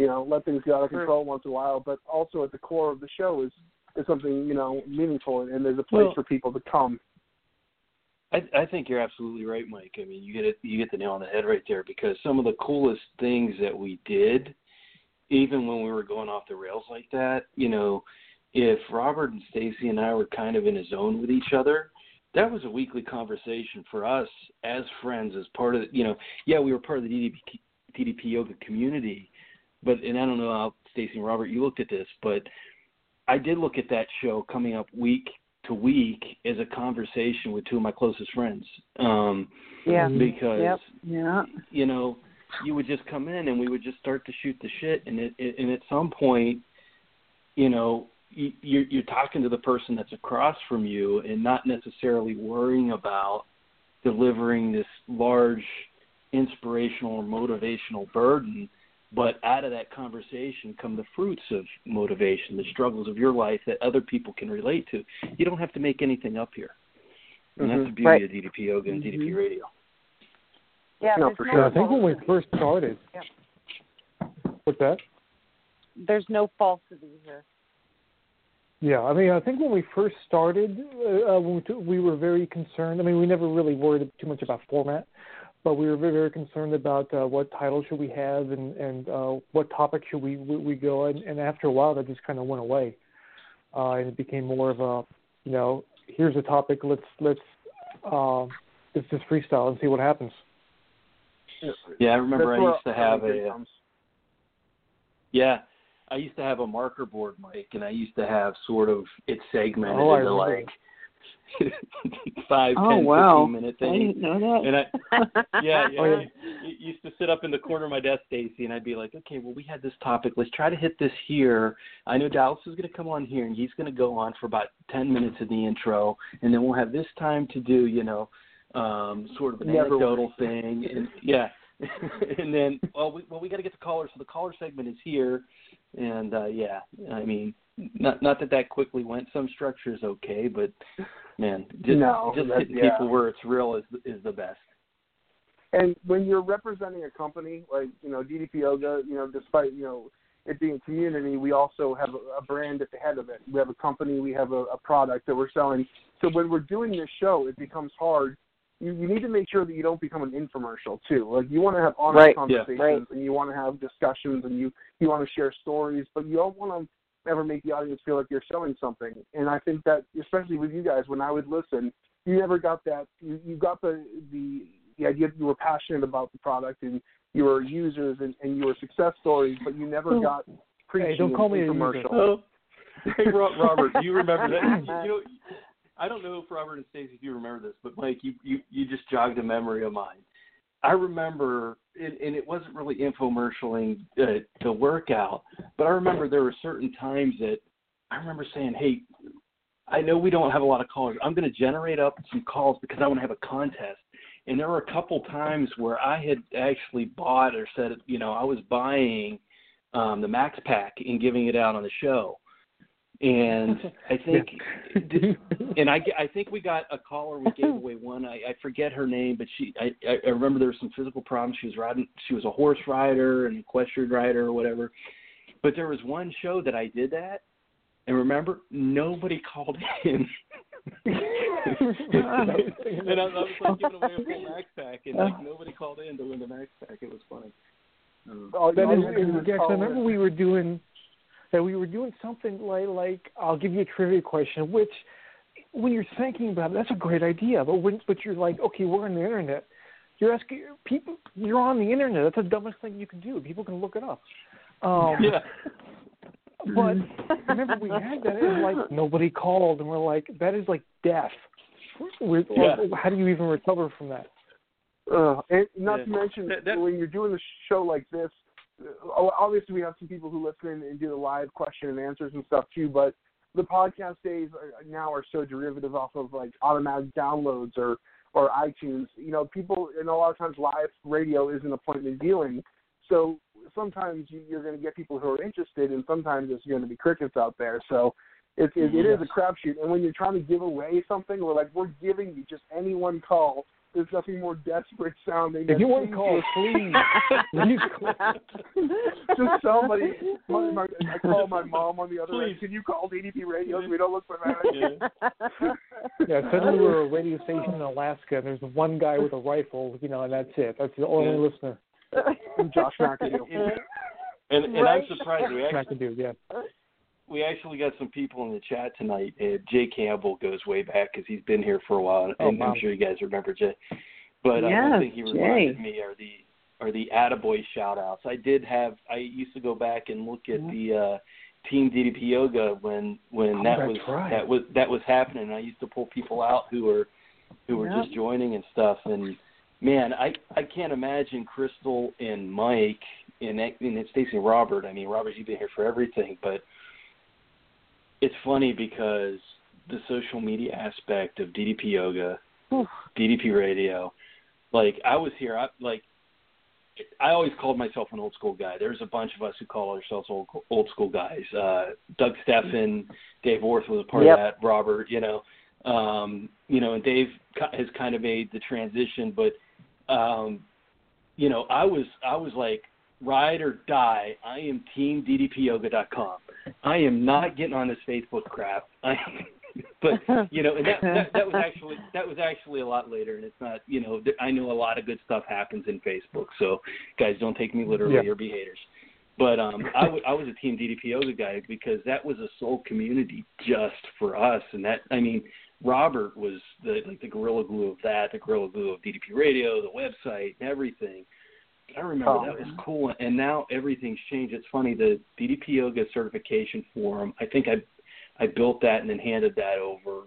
you know let things get out of control once in a while. But also at the core of the show is is something you know meaningful and there's a place Well- for people to come. I, I think you're absolutely right, Mike. I mean, you get it, you get the nail on the head right there because some of the coolest things that we did, even when we were going off the rails like that, you know, if Robert and Stacy and I were kind of in a zone with each other, that was a weekly conversation for us as friends, as part of, you know, yeah, we were part of the DDP, DDP yoga community, but and I don't know how Stacy and Robert you looked at this, but I did look at that show coming up week to week as a conversation with two of my closest friends. Um Yeah. because Yep. Yeah. you know, you would just come in and we would just start to shoot the shit and it, it and at some point, you know, you, you're you're talking to the person that's across from you and not necessarily worrying about delivering this large inspirational or motivational burden but out of that conversation come the fruits of motivation, the struggles of your life that other people can relate to. You don't have to make anything up here. And that's the beauty Right. of DDP Yoga and DDP Radio. Yeah, No, for sure. Yeah, I think when we first started. Yep. What's that? There's no falsity here. Yeah, I mean, I think when we first started, uh, uh, we, we were very concerned. I mean, we never really worried too much about format, but we were very, very concerned about uh, what title should we have and and uh, what topic should we we, we go. And, and after a while, that just kind of went away, uh, and it became more of a, you know, here's a topic. Let's let's uh, let's just freestyle and see what happens. Yeah, I remember That's I used to have a comes. yeah, I used to have a marker board, Mike, and I used to have sort of it segmented Oh, I into remember. like (laughs) five, Oh, ten, wow. fifteen minute I didn't know that. And I (laughs) yeah, yeah. Oh. You, you used to sit up in the corner of my desk, Stacy, and I'd be like, okay, well, we had this topic. Let's try to hit this here. I know Dallas is going to come on here, and he's going to go on for about ten minutes in the intro, and then we'll have this time to do, you know, um, sort of an Never anecdotal thing, and yeah. (laughs) and then, well, we, well, we got to get the caller, so the caller segment is here, and uh, yeah, I mean, not not that that quickly went. Some structure is okay, but man, just No, just hitting yeah. people where it's real is is the best. And when you're representing a company like you know DDP Yoga, you know, despite you know it being community, we also have a, a brand at the head of it. We have a company, we have a, a product that we're selling. So when we're doing this show, it becomes hard. You, you need to make sure that you don't become an infomercial too. Like you want to have honest Right. Yeah. conversations Right. and you want to have discussions and you you want to share stories, but you don't want to ever make the audience feel like you're selling something. And I think that especially with you guys, when I would listen, you never got that. You, you got the the the idea that you were passionate about the product and you were users and, and you were success stories, but you never got preaching Hey, don't call and me a user. Oh, (laughs) hey, Robert, do you remember that? (laughs) You know, I don't know if Robert and Stacy, if you remember this, but Mike, you you you just jogged a memory of mine. I remember, and, and it wasn't really infomercialing uh, the workout, but I remember there were certain times that I remember saying, "Hey, I know we don't have a lot of callers. I'm going to generate up some calls because I want to have a contest." And there were a couple times where I had actually bought or said, you know, I was buying um, the Max Pack and giving it out on the show (laughs) and I think, and I, I think we got a caller. We gave (laughs) away one. I, I forget her name, but she, I, I remember there was some physical problems. She was riding. She was a horse rider and equestrian rider or whatever. But there was one show that I did that, and remember, nobody (laughs) called in. and I, I was like giving away a full max pack, and like nobody called in to win the max pack. It was funny. Um, Oh, That all is, you had to do was yes, I remember we were doing that. We were doing something like like I'll give you a trivia question, which when you're thinking about it, that's a great idea. But when but you're like, okay, we're on the internet. You're asking people. You're on the internet. That's the dumbest thing you can do. People can look it up. Um, yeah. But remember, we had that. It was like nobody called, and we're like, that is like death. We're, Yeah. How do you even recover from that? Uh, and not Yeah. to mention That- that- when you're doing a show like this, Uh, obviously we have some people who listen and do the live question and answers and stuff too. But the podcast days are, now are so derivative off of like automatic downloads or or iTunes. You know, people and a lot of times live radio isn't appointment viewing, so sometimes you- you're going to get people who are interested, and sometimes there's going to be crickets out there. So. It, it, it is a crapshoot, and when you're trying to give away something, we're like, we're giving you just anyone call. There's nothing more desperate sounding. than want to call, please. (laughs) Please call. just somebody. My, my, I call my mom on the other Please. end. Can you call DDP Radio? We don't look for that. (laughs) Yeah, suddenly we're a radio station in Alaska, and there's one guy with a rifle, you know, and that's it. That's the only Yeah. listener. Josh McAdoo. (laughs) And, and I'm Right. surprised we actually McAdoo, yeah. We actually got some people in the chat tonight. Uh, Jay Campbell goes way back because he's been here for a while, and Oh, I'm sure you guys remember Jay. But uh, Yes, one thing he reminded Jay. me are the are the Attaboy shout outs. I did have I used to go back and look at the uh Team DDP Yoga when when Oh, that was right. that was that was happening. I used to pull people out who were who were just joining and stuff and man, I I can't imagine Crystal and Mike and and Stacy Robert. I mean, Robert, you've been here for everything, but it's funny because the social media aspect of DDP Yoga, DDP Radio, like I was here, I like I always called myself an old school guy. There's a bunch of us who call ourselves old old school guys. Uh Doug Steffen, Dave Orth was a part Yep. of that, Robert, you know. Um, you know, and Dave has kind of made the transition, but um you know, I was I was like ride or die. I am team ddpyoga.com. I am not getting on this Facebook crap. I, (laughs) but you know, and that, that that was actually that was actually a lot later, and it's not. You know, I know a lot of good stuff happens in Facebook, so guys, don't take me literally Yeah. or be haters. But um, I, w- I was a team DDP Yoga guy because that was a soul community just for us, and that I mean, Robert was the like the gorilla glue of that, the gorilla glue of DDP Radio, the website, and everything. I remember Oh, that was cool, and now everything's changed. It's funny the DDP Yoga certification form. I think I I built that and then handed that over.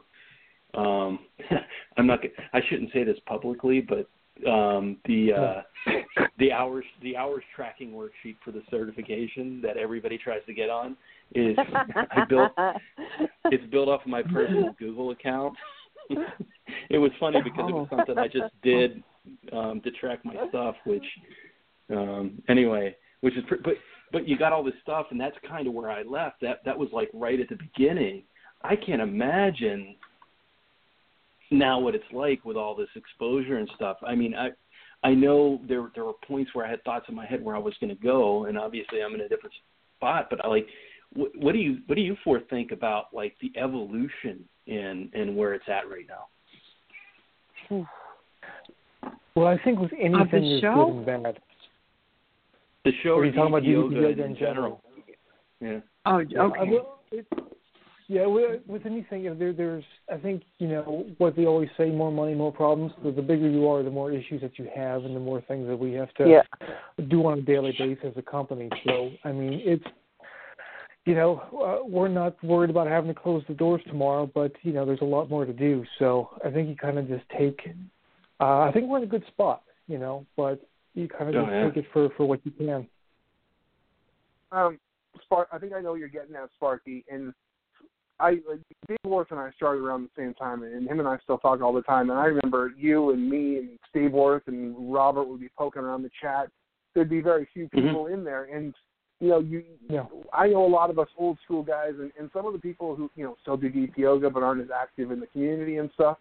Um, (laughs) I'm not. I shouldn't say this publicly, but um, the uh, (coughs) the hours the hours tracking worksheet for the certification that everybody tries to get on is I built. (laughs) It's built off of my personal Google account. (laughs) it was funny because it was something I just did um, to track my stuff, which um, anyway, which is pre- but but you got all this stuff, and that's kind of where I left. That that was like right at the beginning. I can't imagine now what it's like with all this exposure and stuff. I mean, I I know there there were points where I had thoughts in my head where I was going to go, and obviously I'm in a different spot. But I like, what, what do you what do you four think about like the evolution in and where it's at right now? Well, I think with anything, there's show? good and bad. The show Are or you talking about DDP DDP yoga yoga in in general? Yeah. Oh, okay. will- it- yeah, with, with anything, if there, there's, I think, you know, what they always say, more money, more problems. So the bigger you are, the more issues that you have, and the more things that we have to Yeah. do on a daily basis as a company. So, I mean, it's, you know, uh, we're not worried about having to close the doors tomorrow, but you know, there's a lot more to do. So I think you kind of just take. Uh, I think we're in a good spot, you know, but you kind of Oh, just yeah. take it for for what you can. Um, Spark. I think I know what you're getting at, Sparky. And I, like, Dave Worth and I started around the same time, and him and I still talk all the time. And I remember you and me and Steve Worth and Robert would be poking around the chat. There'd be very few people in there, and you know, you Yeah. I know a lot of us old school guys, and, and some of the people who you know still do deep yoga but aren't as active in the community and stuff.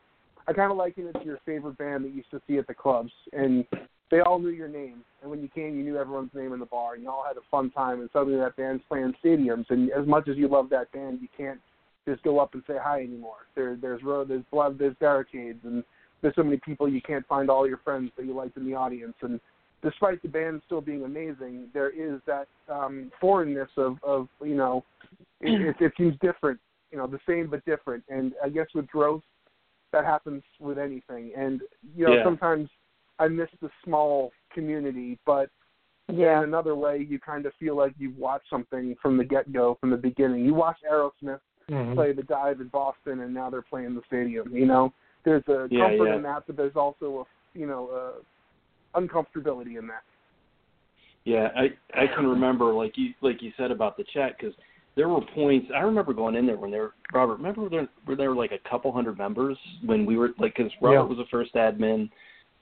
I kind of liken it to your favorite band that you used to see at the clubs, and they all knew your name. And when you came, you knew everyone's name in the bar, and you all had a fun time. And suddenly that band's playing stadiums, and as much as you love that band, you can't just go up and say hi anymore. There, there's road, there's blood, there's barricades, and there's so many people you can't find all your friends that you liked in the audience. And despite the band still being amazing, there is that um, foreignness of, of you know, it, it, it seems different, you know, the same but different. And I guess with growth, that happens with anything. And you know, Yeah. sometimes I miss the small community, but Yeah. in another way, you kind of feel like you've watched something from the get go, from the beginning. You watched Aerosmith Mhm. play the dive in Boston, and now they're playing the stadium. You know, there's a Yeah, comfort yeah. in that, but there's also a you know uh, uncomfortability in that. Yeah, I I can remember like you like you said about the chat because there were points I remember going in there when there Robert remember there were there like a couple hundred members when we were like because Robert Yeah. was the first admin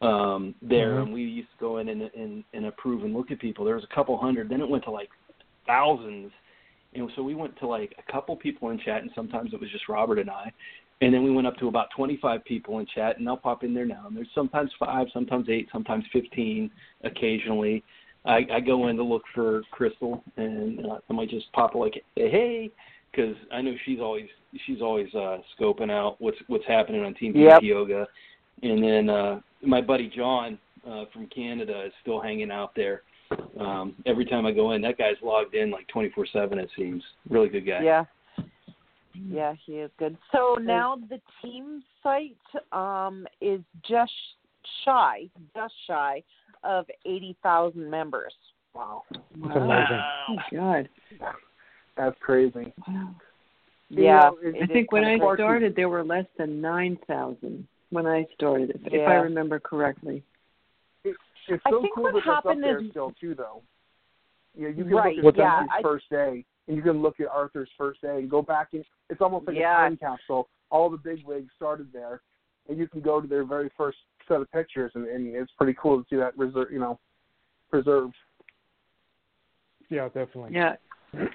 um there Mhm. and we used to go in and, and and approve and look at people. There was a couple hundred then it went to like thousands. And so we went to like a couple people in chat and sometimes it was just Robert and I. And then we went up to about 25 people in chat and I'll pop in there now. And there's sometimes five sometimes eight sometimes 15 occasionally. I, I go in to look for Crystal, and uh, I might just pop like, hey, because I know she's always she's always uh, scoping out what's what's happening on Team Yep. Yoga, and then uh, my buddy John uh, from Canada is still hanging out there. Um, every time I go in, that guy's logged in like 24/7. It seems really good guy. Yeah. Yeah, he is good. So now the team site um, is just shy, just shy of 80,000 members. Wow, It's amazing. Oh God. (laughs) that's crazy. Wow. You Yeah. know, I think when I started, there were less than nine thousand when I started, if, if I remember correctly. It, it's I so think cool what that that's up happened there is- still too, though. Yeah, you can Right, look at yeah, Arthur's I- first day, and you can look at Arthur's first day and go back and it's almost like Yeah. a time capsule. All the big wigs started there, and you can go to their very first set of pictures, and, and it's pretty cool to see that reserve, you know, preserved. Yeah, definitely. Yeah.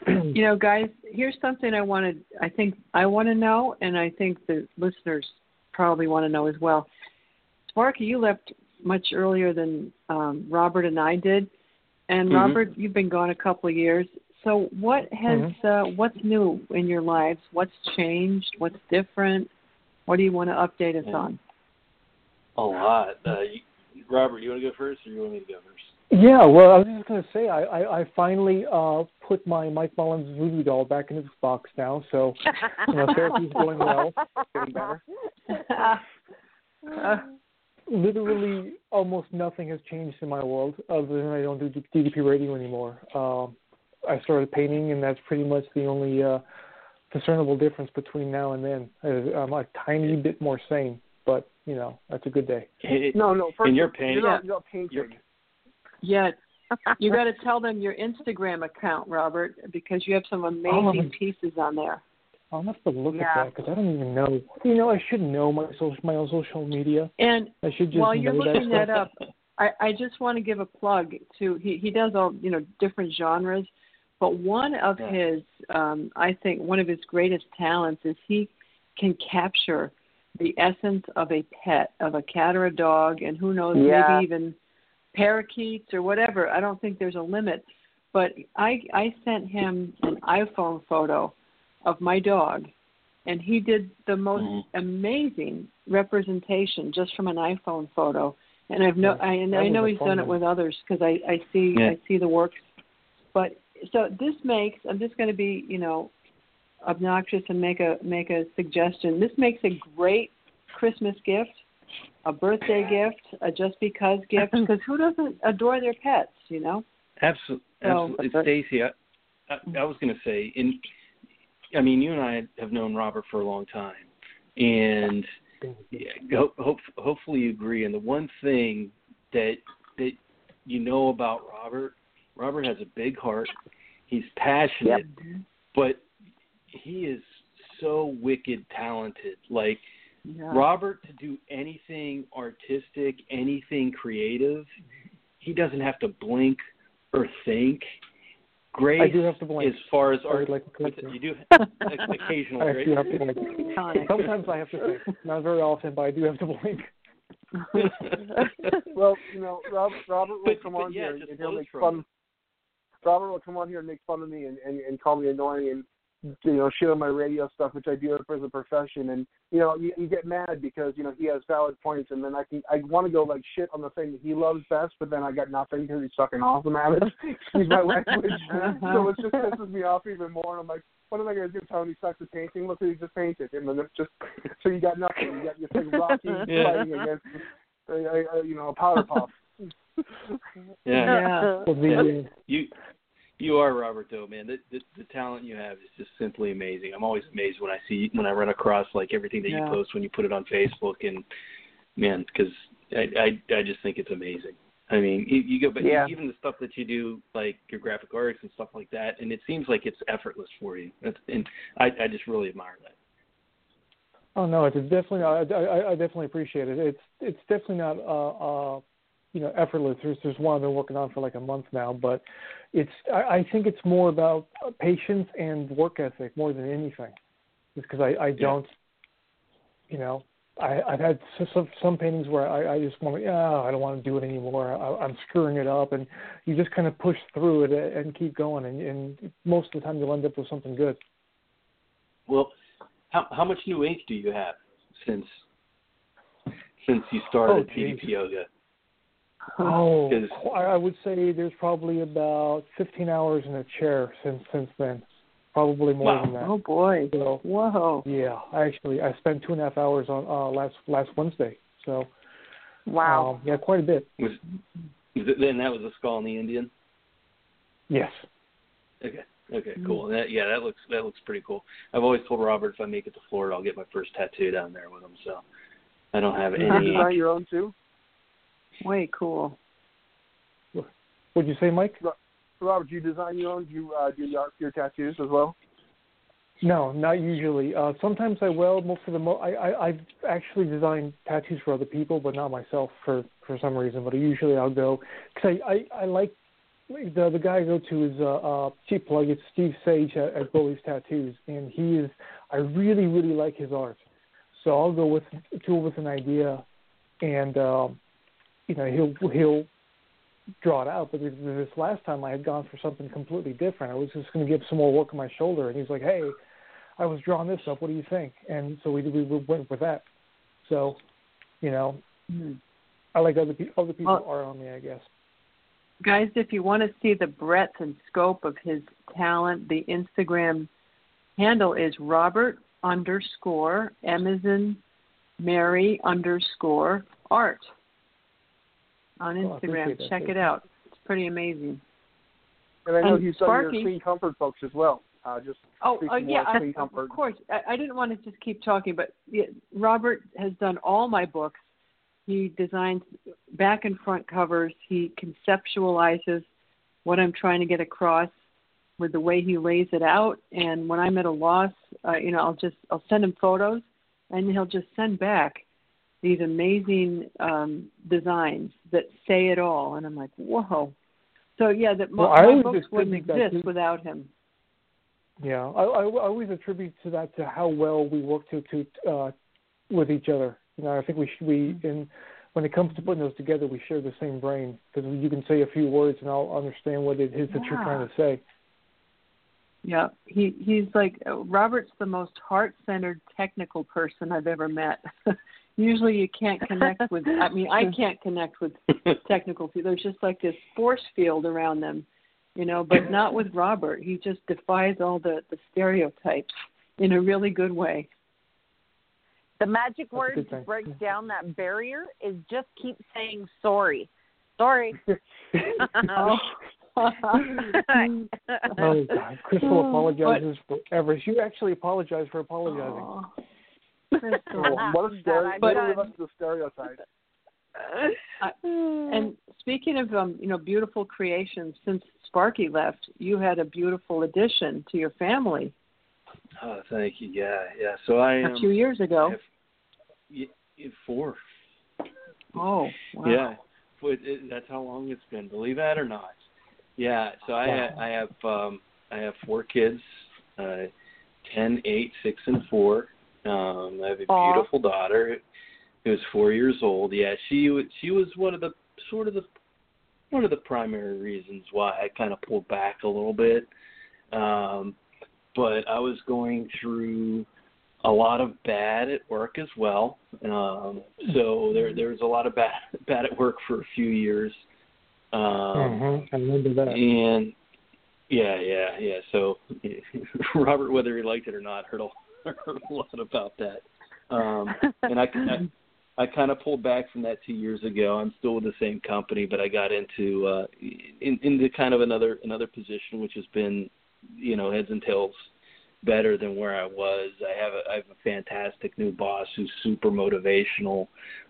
you know, guys, here's something I wanted. I think I want to know, and I think the listeners probably want to know as well. Sparky, you left much earlier than um, Robert and I did, and Mhm. Robert, you've been gone a couple of years. So, what has uh, what's new in your lives? What's changed? What's different? What do you want to update us Yeah. on? A lot. Uh, you, Robert, you want to go first, or you want me to go first? Yeah, well, I was just gonna say I I, I finally uh put my Mike Mullins voodoo doll back in its box now, so you know therapy's going well, getting better. Uh, (laughs) Literally, almost nothing has changed in my world other than I don't do DDP radio anymore. Um, I started painting, and that's pretty much the only uh, discernible difference between now and then. I'm a tiny bit more sane, but you know that's a good day. It- No, no, first And you're you're painting- not, you're not painting. You're- Yeah, you (laughs) got to tell them your Instagram account, Robert, because you have some Oh, amazing pieces on there. I'll have to look Yeah. at that because I don't even know. You know, I should know my social my own social media. And I should just while you're looking that, that up, I, I just want to give a plug to he he does all you know different genres, but one of Yeah. his um, I think one of his greatest talents is he can capture the essence of a pet of a cat or a dog, and who knows Yeah. maybe even parakeets or whatever. I don't think there's a limit, but I I sent him an iPhone photo of my dog, and he did the most Mhm. amazing representation just from an iPhone photo. And I've no, I, and That I know he's done it with others because I I see Yeah. I see the works. But so this makes I'm just going to be you know obnoxious and make a make a suggestion. This makes a great Christmas gift, a birthday gift, a just because gift. Mm-hmm. Because who doesn't adore their pets? You know. Absolutely, So- absolutely. Stacy, I, I, I was going to say, in, I mean, you and I have known Robert for a long time, and yeah, ho- hope, hopefully you agree. And the one thing that that you know about Robert, Robert has a big heart. He's passionate, but he is so wicked talented. Like Yeah. Robert to do anything artistic, anything creative, he doesn't have to blink or think. grace I do have to blink. as far as art. like you you. do occasional I grace. do have to blink. Sometimes I have to think. Not very often, but I do have to blink. (laughs) well, you know, Robert, Robert will But- come but on yeah, here and he'll flows make from fun. Robert will come on here and make fun of me and, and, and call me annoying and you know shit on my radio stuff, which I do as a profession. And you know, you, you get mad because you know he has valid points, and then I can I want to go like shit on the thing that he loves best, but then I got nothing because he's fucking awesome at it. Excuse my language. so it just pisses me off even more. And I'm like, what am I going to do? Tell him he sucks at painting? Look what he just painted. And then it's just so you got nothing. You got your thing Rocky (laughs) Yeah. fighting against uh, uh, you know a powder puff. (laughs) Yeah. Well, the, uh, You you are Robert though, man. The, the the talent you have is just simply amazing. I'm always amazed when I see when I run across like everything that Yeah. you post when you put it on Facebook and man, because I, I I just think it's amazing. I mean, you, you go, but Yeah. even the stuff that you do, like your graphic arts and stuff like that, and it seems like it's effortless for you. That's, and I I just really admire that. Oh no, it's definitely not. I, I, I definitely appreciate it. It's it's definitely not uh uh you know effortless. There's there's one I've been working on for like a month now, but it's I, I think it's more about patience and work ethic more than anything. Just because I I don't, you know, I I've had some some paintings where I I just want to yeah I don't want to do it anymore. I, I'm screwing it up, and you just kind of push through it and keep going, and, and most of the time you'll end up with something good. Well, how how much new ink do you have since since you started Oh. DDP Yoga? Oh, (laughs) I I would say there's probably about 15 hours in a chair since since then. Probably more Wow. than that. Oh boy. So, Whoa. yeah, actually I spent two and a half hours on uh, last last Wednesday. So Wow. um, yeah, quite a bit. Was, was it, then that was a skull and the Indian? Yes. Okay. Okay. Cool. That, yeah, that looks that looks pretty cool. I've always told Robert if I make it to Florida, I'll get my first tattoo down there with him. So I don't have (laughs) You any. design your own too, Way cool. What'd you say, Mike? Robert. Do you design your own? Do you uh, do your, your tattoos as well? No, not usually. Uh, sometimes I will. Most of the mo- I, I I've actually designed tattoos for other people, but not myself for for some reason. But usually I'll go because I, I I like the the guy I go to is uh, uh cheap plug. It's Steve Sage at, at Bully's Tattoos, and he is I really really like his art. So I'll go with to with an idea, and um, you know he'll he'll draw it out. But this, this last time I had gone for something completely different. I was just going to give some more work on my shoulder, and he's like, "Hey, I was drawing this up. What do you think?" And so we we went with that. So, you know, hmm. I like other people other people Well- are on me, I guess. Guys, if you want to see the breadth and scope of his talent, the Instagram handle is Robert underscore Amazon Mary underscore art on Oh, Instagram. that. Check it out. It's pretty amazing. And I know And he's done your Sparky- Clean Comfort books as well. Uh, just Oh, uh, yeah, of Clean Comfort. of course. I, I didn't want to just keep talking, but yeah, Robert has done all my books. He designs back and front covers. He conceptualizes what I'm trying to get across with the way he lays it out. And when I'm at a loss, uh, you know, I'll just I'll send him photos, and he'll just send back these amazing um, designs that say it all. And I'm like, whoa. So yeah, that my, Well, I my books wouldn't exist to- without him. Yeah, I, I, I always attribute to that to how well we work to to uh, with each other. You know, I think we should, we in when it comes to putting those together, we share the same brain because you can say a few words and I'll understand what it is that you're trying to say. Yeah, he he's like uh, Robert's the most heart-centered technical person I've ever met. (laughs) Usually you can't connect with (laughs) I mean I can't connect with (laughs) technical people. There's just like this force field around them, you know, but not with Robert. He just defies all the the stereotypes in a really good way. The magic a word to break down that barrier is just keep saying sorry. Sorry. Oh. (laughs) Oh God, Crystal apologizes for forever. She actually apologized for apologizing. Aw. Oh, (laughs) (laughs) what a That stereo- I'm what done. a the stereotype. (laughs) And speaking of um, you know beautiful creations, since Sparky left, you had a beautiful addition to your family Oh, thank you. Yeah, yeah. So I a am. few years ago. have- y- y- four. Oh, wow. Yeah, but it, that's how long it's been. Believe that or not. Yeah, so I Wow. I have um I have four kids, uh ten, eight, six and four. Um I have a Aw. beautiful daughter who's four years old. Yeah, she she was one of the sort of the one of the primary reasons why I kind of pulled back a little bit. Um but I was going through a lot of bad at work as well. Um so there there was a lot of bad (laughs) bad at work for a few years. Um Mhm, I remember that. and yeah, yeah, yeah. So (laughs) Robert, whether he liked it or not, heard a, (laughs) heard a lot about that. Um, (laughs) and I, I, I kind of pulled back from that two years ago. I'm still with the same company, but I got into uh, in, into kind of another another position, which has been, you know, heads and tails better than where I was. I have a I have a fantastic new boss who's super motivational,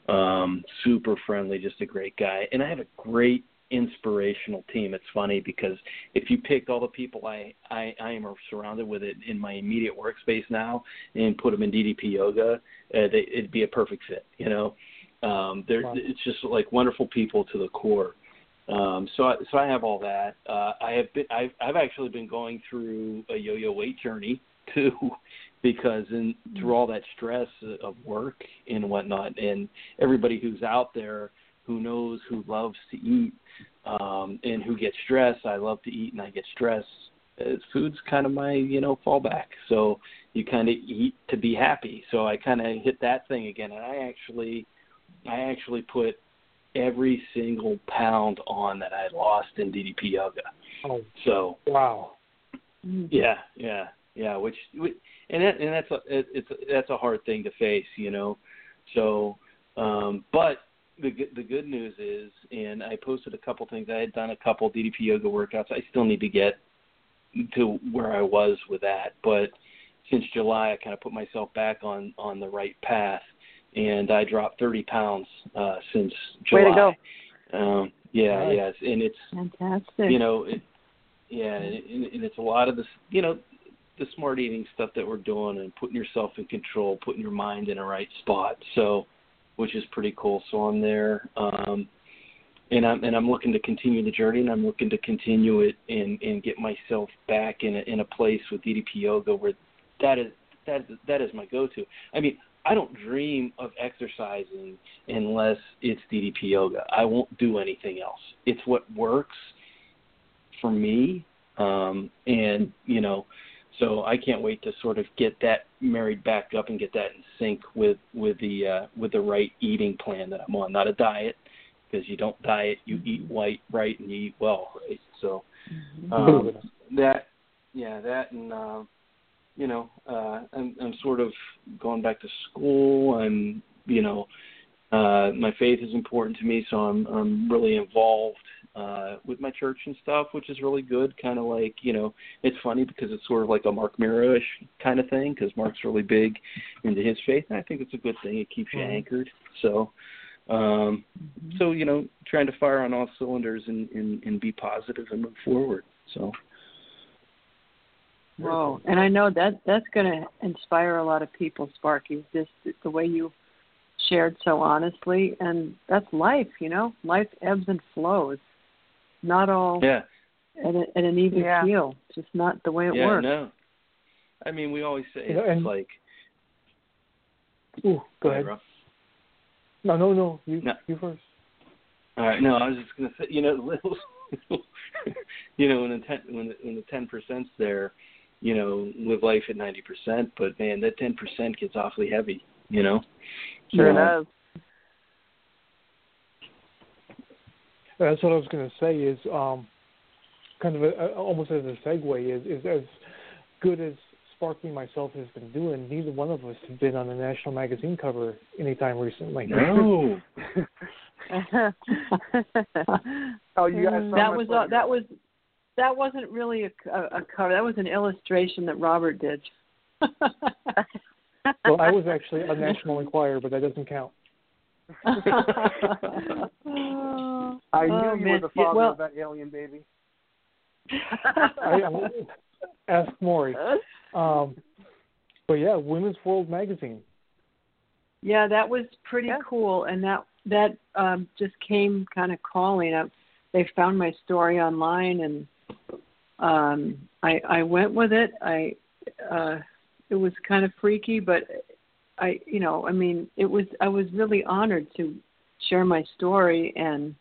um, super friendly, just a great guy, and I have a great inspirational team. It's funny because if you picked all the people I I, I am surrounded with it in my immediate workspace now and put them in DDP yoga, uh, they, it'd be a perfect fit. You know, um, they're Wow. it's just like wonderful people to the core. Um, so I, so I have all that. Uh, I have been I've I've actually been going through a yo-yo weight journey (laughs) too, because in through all that stress of work and whatnot, and everybody who's out there who knows who loves to eat um, and who gets stressed. I love to eat and I get stressed. Uh, food's kind of my you know fallback. So you kind of eat to be happy. So I kind of hit that thing again, and I actually I actually put every single pound on that I lost in DDP yoga. Oh, So wow. yeah, yeah, yeah. Which, which and that, and that's a it, it's that's a hard thing to face, you know. So, um, but the good- the good news is, and I posted a couple things. I had done a couple DDP yoga workouts. I still need to get to where I was with that, but since July, I kind of put myself back on on the right path, and I dropped 30 pounds uh, since Way July. to go. Um, yeah, Nice. yes, and it's Fantastic. you know, it, yeah, and, and it's a lot of this, you know, the smart eating stuff that we're doing and putting yourself in control, putting your mind in a right spot. So, which is pretty cool. So I'm there, um, and I'm and I'm looking to continue the journey, and I'm looking to continue it and and get myself back in a in a place with DDP yoga where that is that is that is my go-to. I mean, I don't dream of exercising unless it's DDP yoga. I won't do anything else. It's what works for me, um, and you know, so I can't wait to sort of get that married back up and get that in sync with with the uh, with the right eating plan that I'm on. Not a diet, because you don't diet, you eat white right and you eat well, right? So um, that yeah, that and uh, you know, uh, I'm I'm sort of going back to school. I'm you know, uh, my faith is important to me, so I'm I'm really involved uh, with my church and stuff, which is really good. Kind of like you know, it's funny because it's sort of like a Marc Mero-ish kind of thing because Marc's really big into his faith, and I think it's a good thing. It keeps you anchored. So. Um, so you know, trying to fire on all cylinders and, and, and be positive and move forward. So Whoa. And I know that that's going to inspire a lot of people, Sparky, just the way you shared so honestly. And that's life, you know? Life ebbs and flows. Not all yeah, at, a, at an even Yeah. keel. Just not the way it yeah, works. no. I mean, we always say You know, it's and- like. Ooh, go ahead. Rob. No, no, no. You, No. you first. All right, no, I was just gonna say, you know, little, (laughs) you know, when the ten when the, when the ten percent's there, you know, live life at ninety percent, but man, that ten percent gets awfully heavy, you know. Sure So, does. That's what I was going to say. Is um, kind of a, a, almost as a segue is is as good as Sparky myself has been doing. Neither one of us have been on a national magazine cover anytime recently. No. (laughs) Oh, you guys. That was photo. uh, that was that wasn't really a, a, a cover. That was an illustration that Robert did. (laughs) well, I was actually a National Enquirer, but that doesn't count. (laughs) I knew Oh, you man. were the Yeah, father well- of that alien baby. (laughs) I, I, ask Maury. Um, but yeah, Women's World Magazine. Yeah, that was pretty Yeah. cool, and that that um, just came kind of calling. I, they found my story online and um I I went with it. I uh it was kind of freaky, but I you know, I mean, it was I was really honored to share my story and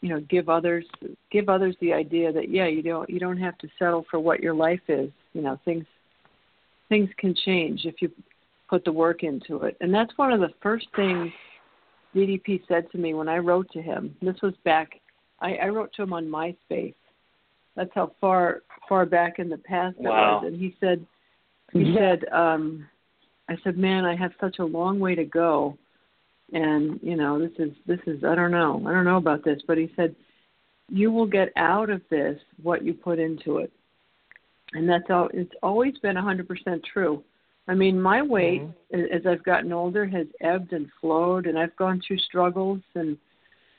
you know, give others give others the idea that yeah, you don't you don't have to settle for what your life is. You know, things things can change if you put the work into it. And that's one of the first things DDP said to me when I wrote to him. This was back I, I wrote to him on MySpace. That's how far far back in the past it was. And he said he said, um I said, Man, I have such a long way to go and, you know, this is this is I don't know. I don't know about this, but he said, You will get out of this what you put into it. And that's all it's always been a hundred percent true. I mean, my weight a- as I've gotten older has ebbed and flowed and I've gone through struggles and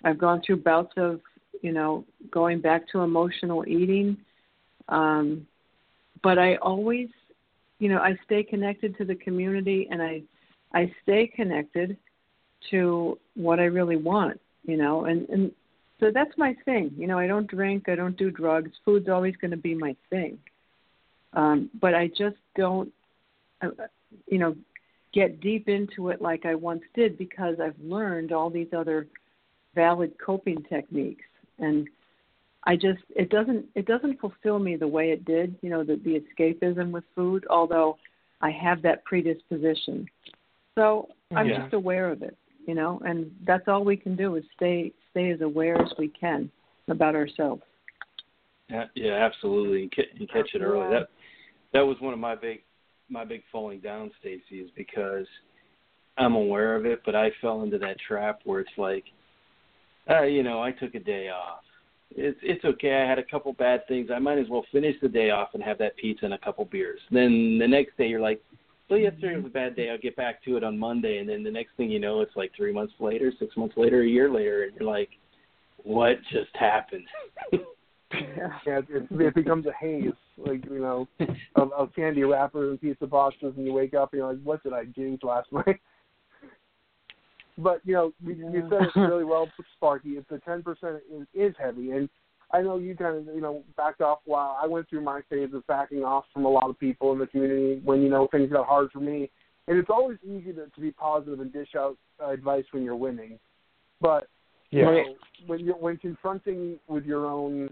I've gone through bouts of, you know, going back to emotional eating. Um but I always you know, I stay connected to the community and I I stay connected to what I really want, you know, and and so that's my thing. You know, I don't drink, I don't do drugs. Food's always going to be my thing. Um but I just don't uh, you know, get deep into it like I once did because I've learned all these other valid coping techniques and I just it doesn't it doesn't fulfill me the way it did, you know, the the escapism with food, although I have that predisposition. So I'm Yeah. just aware of it, you know, and that's all we can do is stay stay as aware as we can about ourselves. Yeah, yeah, absolutely. And, ca- and catch it early. That that was one of my big my big falling down, Stacy, is because I'm aware of it, but I fell into that trap where it's like, uh, you know, I took a day off. It's it's okay. I had a couple bad things. I might as well finish the day off and have that pizza and a couple beers. Then the next day you're like, well, yesterday was a bad day. I'll get back to it on Monday. And then the next thing you know, it's like three months later, six months later, a year later, and you're like, what just happened? (laughs) Yeah, it, it, becomes a haze, like you know, of, of candy wrappers and pizza boxes, and you wake up and you're like, "What did I do last (laughs) night?" But you know, you, you said it (laughs) really well, Sparky. It's the ten percent is, is heavy, and I know you kind of you know backed off while I went through my phase of backing off from a lot of people in the community when you know things got hard for me. And it's always easy to, to be positive and dish out uh, advice when you're winning, but you Yeah. know, when you're when confronting with your own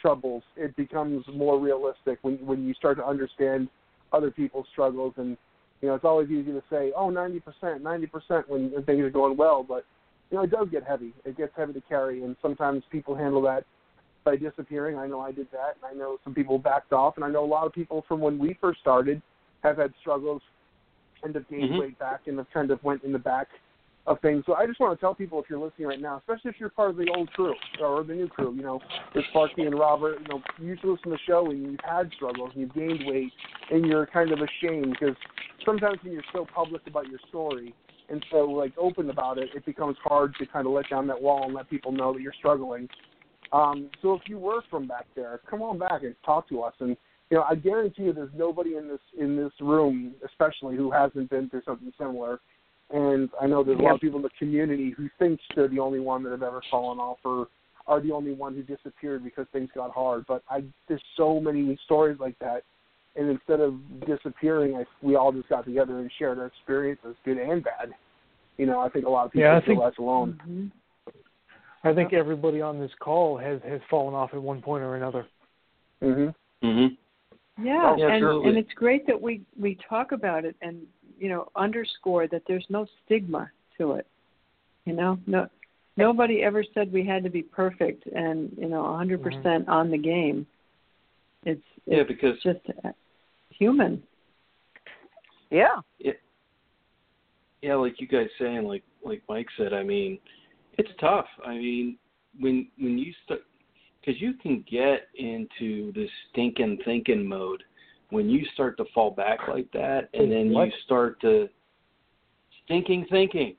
troubles, it becomes more realistic when when you start to understand other people's struggles and you know, it's always easy to say, oh, 90%, 90% when when things are going well, but, you know, it does get heavy. It gets heavy to carry, and sometimes people handle that by disappearing. I know I did that, and I know some people backed off, and I know a lot of people from when we first started have had struggles, end up gaining Mhm. weight back, and have kind of went in the back of things. So I just want to tell people if you're listening right now, especially if you're part of the old crew or the new crew, you know, with Sparky and Robert, you know, you used to listen to the show and you've had struggles and you've gained weight and you're kind of ashamed because sometimes when you're so public about your story and so like open about it, it becomes hard to kind of let down that wall and let people know that you're struggling. Um, so if you were from back there, come on back and talk to us. And you know, I guarantee you, there's nobody in this in this room, especially who hasn't been through something similar. And I know there's a lot of people in the community who think they're the only one that have ever fallen off or are the only one who disappeared because things got hard. But I there's so many stories like that. And instead of disappearing, I, we all just got together and shared our experiences, good and bad. You know, I think a lot of people Yeah, I feel think- less alone. Mm-hmm. I think everybody on this call has has fallen off at one point or another. Mhm. Mhm. Yeah, Yeah, and and it's great that we we talk about it and you know underscore that there's no stigma to it. You know, no nobody ever said we had to be perfect and you know 100% on the game. It's Yeah, it's because just uh, human. Yeah. yeah, like you guys saying, like like Mike said, I mean, it's tough. I mean, when when you start, because you can get into this stinking thinking mode when you start to fall back like that, and then What? you start to stinking thinking.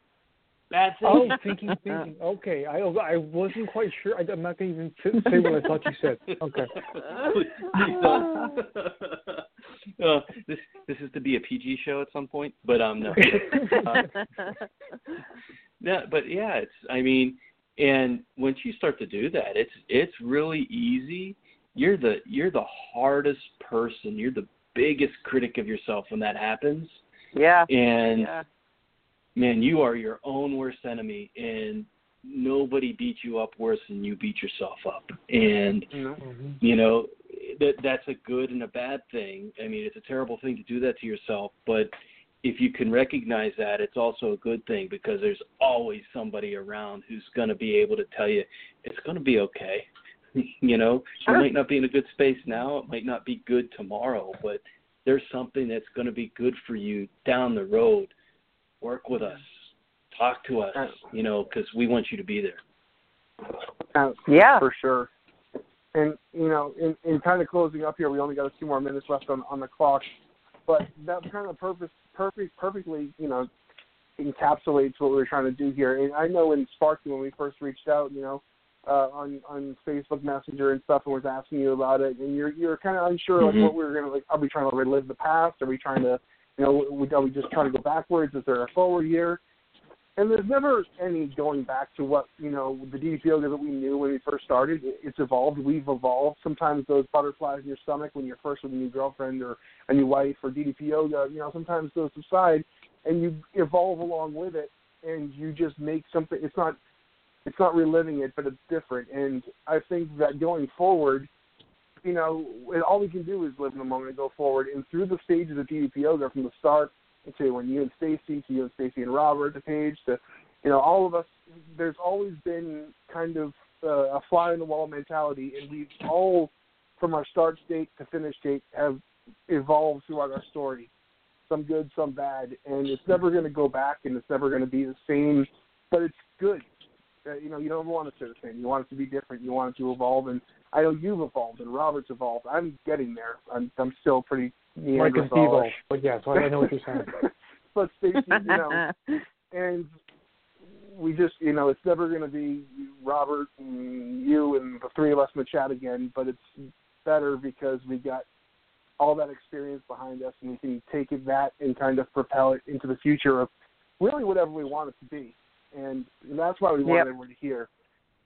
Bad Oh, thinking. thinking, (laughs) thinking. Okay, I I wasn't quite sure. I, I'm not gonna even say what I thought you said. Okay. Please don't. uh, this this is to be a PG show at some point, but um no. (laughs) Uh, yeah, but yeah, it's. I mean, And once you start to do that, it's it's really easy. You're the you're the hardest person. You're the biggest critic of yourself when that happens. Yeah. And yeah. Man, you are your own worst enemy, and nobody beats you up worse than you beat yourself up. And Mm-hmm. you know that that's a good and a bad thing. I mean, it's a terrible thing to do that to yourself, but if you can recognize that, it's also a good thing because there's always somebody around who's going to be able to tell you it's going to be okay. (laughs) you know, Sure. you might not be in a good space now, it might not be good tomorrow, but there's something that's going to be good for you down the road. Work with us, talk to us, you know, because we want you to be there. Uh, Yeah. for sure. And you know, in, in kind of closing up here, we only got a few more minutes left on on the clock, but that kind of purpose, perfect, perfectly, you know, encapsulates what we were trying to do here. And I know in Sparky when we first reached out, you know, uh, on on Facebook Messenger and stuff, and was asking you about it, and you're you're kind of unsure like Mhm. what we were gonna like. Are we trying to relive the past? Are we trying to, you know, we- are we just trying to go backwards? Is there a forward here? and there's never any going back to what you know the yoga that we knew when we first started. It's evolved. We've evolved. Sometimes those butterflies in your stomach when you're first with a new girlfriend or a new wife or DDP yoga, uh, you know, sometimes those subside, and you evolve along with it, and you just make something. It's not it's not reliving it, but it's different. And I think that going forward, you know, all we can do is live in the moment and go forward. And through the stages of DDP yoga, from the start to when you and Stacy, to you and Stacy and Robert, the page, to you know, all of us. There's always been kind of uh, a fly in the wall mentality, and we've all, from our start date to finish date, have evolved throughout our story. Some good, some bad, and it's never going to go back, and it's never going to be the same. But it's good. Uh, you know, you don't want it to be the same. You want it to be different. You want it to evolve, and I know you've evolved, and Robert's evolved. I'm getting there. I'm I'm still pretty Mike and Steve, Neanderthalish. but yeah, so I know what you're saying. (laughs) but Stacy, you know, (laughs) and we just, you know, it's never going to be Robert and you and the three of us in the chat again, but it's better because we got all that experience behind us and we can take it that and kind of propel it into the future of really whatever we want it to be. And, and that's why we want Yep. everyone to hear.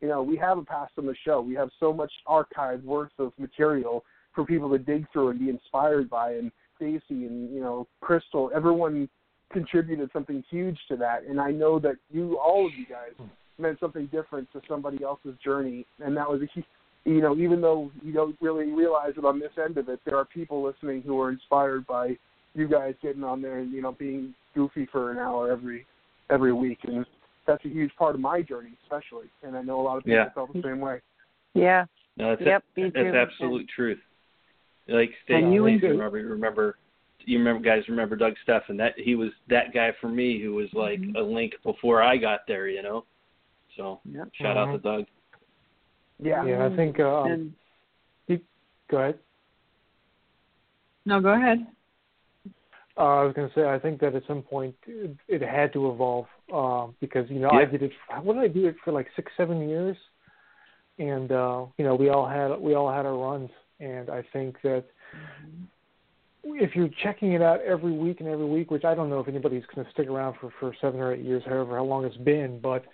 You know, we have a past on the show. We have so much archive worth of material for people to dig through and be inspired by. And Stacy and you know Crystal, everyone contributed something huge to that. And I know that you, all of you guys, meant something different to somebody else's journey. And that was a huge, (laughs) you know, even though you don't really realize it on this end of it, there are people listening who are inspired by you guys getting on there and you know being goofy for an hour every every week. And that's a huge part of my journey, especially. And I know a lot of people Yeah. felt the same way. Yeah. No, that's Yep, me that's too. absolute truth. Like Stacy, And you and Stacy, Dave. remember, remember, you remember, guys, remember Doug Steffen? That he was that guy for me who was like Mm-hmm. a link before I got there, you know. So Yep. shout out to Doug. Yeah. Yeah, I think. Um, And you, go ahead. no, go ahead. Uh, I was going to say, I think that at some point it, it had to evolve um, because you know I did it. What did I do it for like six, seven years? And uh, you know we all had we all had our runs, and I think that if you're checking it out every week and every week, which I don't know if anybody's going to stick around for for seven or eight years, however how long it's been, but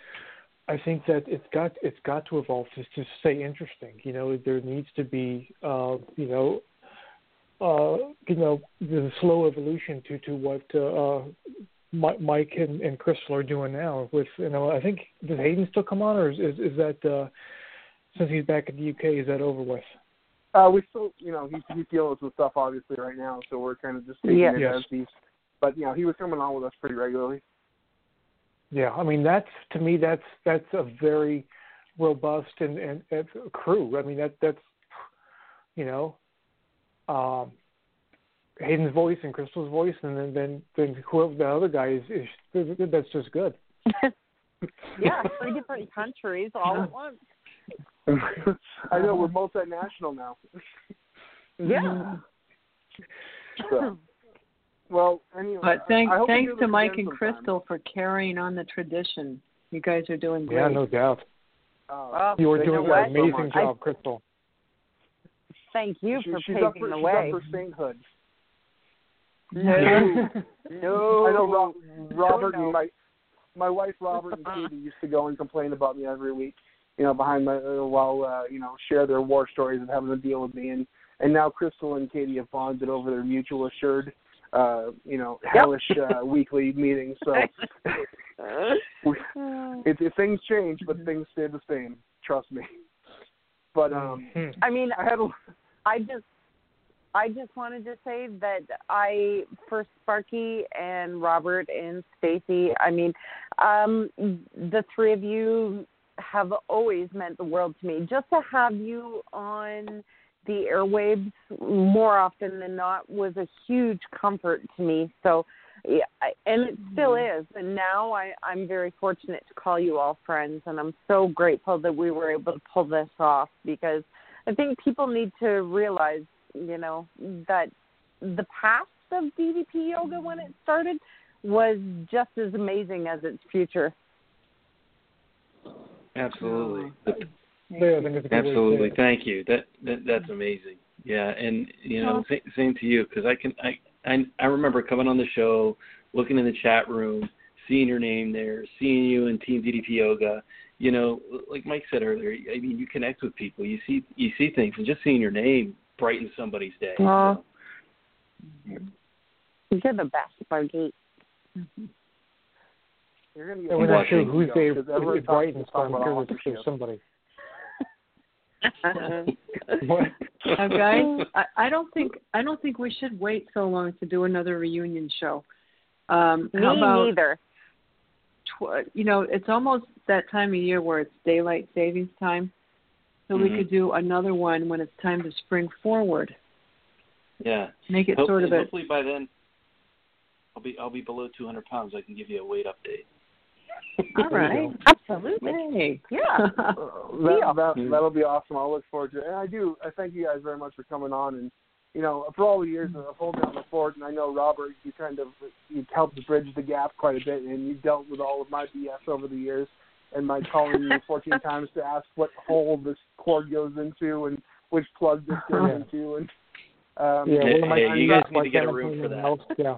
I think that it's got it's got to evolve to to stay interesting. You know, there needs to be uh, you know uh, you know, the slow evolution to to what uh, Mike and, and Crystal are doing now. With you know, I think does Hayden still come on, or is is, is that uh, since he's back in the UK, is that over with? Uh, we still, you know, he's he's dealing with some stuff obviously right now, so we're kind of just taking Yeah. it Yes. as he's. But you know, he was coming on with us pretty regularly. Yeah, I mean that's to me that's that's a very robust and and, and crew. I mean that that's you know um, Hayden's voice and Crystal's voice, and then then then whoever the other guy is, is that's just good. (laughs) yeah, three different countries all at once. I know we're multinational now. Yeah. So, well, anyway. But thank, I hope we thanks to Mike and sometime. Crystal for carrying on the tradition. You guys are doing great. Yeah, no doubt. Uh, you are doing an guys so amazing much. job, Crystal. thank you she, for she's paving up for, the she's way. up for sainthood. No. no. I know Rob, (laughs) Robert no. and my my wife Robert and Katie used to go and complain about me every week. You know, behind my uh, while uh, you know share their war stories of having to deal with me, and and now Crystal and Katie have bonded over their mutual assured, uh, you know, hellish uh, (laughs) weekly meetings. So (laughs) we, it, it, things change, but things stay the same. Trust me. But um, I mean, I had a, I just I just wanted to say that I for Sparky and Robert and Stacy, I mean, um the three of you have always meant the world to me. Just to have you on the airwaves more often than not was a huge comfort to me. So yeah, and it still is. And now I, I'm very fortunate to call you all friends, and I'm so grateful that we were able to pull this off because I think people need to realize, you know, that the past of DDP yoga when it started was just as amazing as its future. Absolutely. Oh, yeah, I think it's a good way to say Absolutely. it. Thank you. That, that that's mm-hmm. amazing. Yeah, and you know, sa- same to you because I can I, I I remember coming on the show, looking in the chat room, seeing your name there, seeing you in Team DDP Yoga. You know, like Mike said earlier, I mean, you connect with people, you see you see things, and just seeing your name brightens somebody's day. Aw. So, You're the best, Sparky. you're gonna And get we're not sure watching, whose you know, day because every it brightens, we but I'm talk about sure it's authorship. somebody. (laughs) What? Uh, guys, I, I don't think I don't think we should wait so long to do another reunion show. Um, Me how about neither. tw- you know, it's almost that time of year where it's daylight savings time. So we Mhm. could do another one when it's time to spring forward. yeah. Make it Hope- sort of a hopefully by then, I'll be I'll be below 200 pounds. I can give you a weight update. (laughs) all right. Absolutely. Hey. Yeah. (laughs) That, that that'll be awesome. I'll look forward to it. And I do. I thank you guys very much for coming on and you know for all the years of holding down the fort. And I know Robert, you kind of you helped bridge the gap quite a bit, and you dealt with all of my BS over the years and my calling you 14 (laughs) times to ask what hole this cord goes into and which plug this goes into and. Um, Yeah, Hey, one of you guys my need to get a room for that. else, Yeah.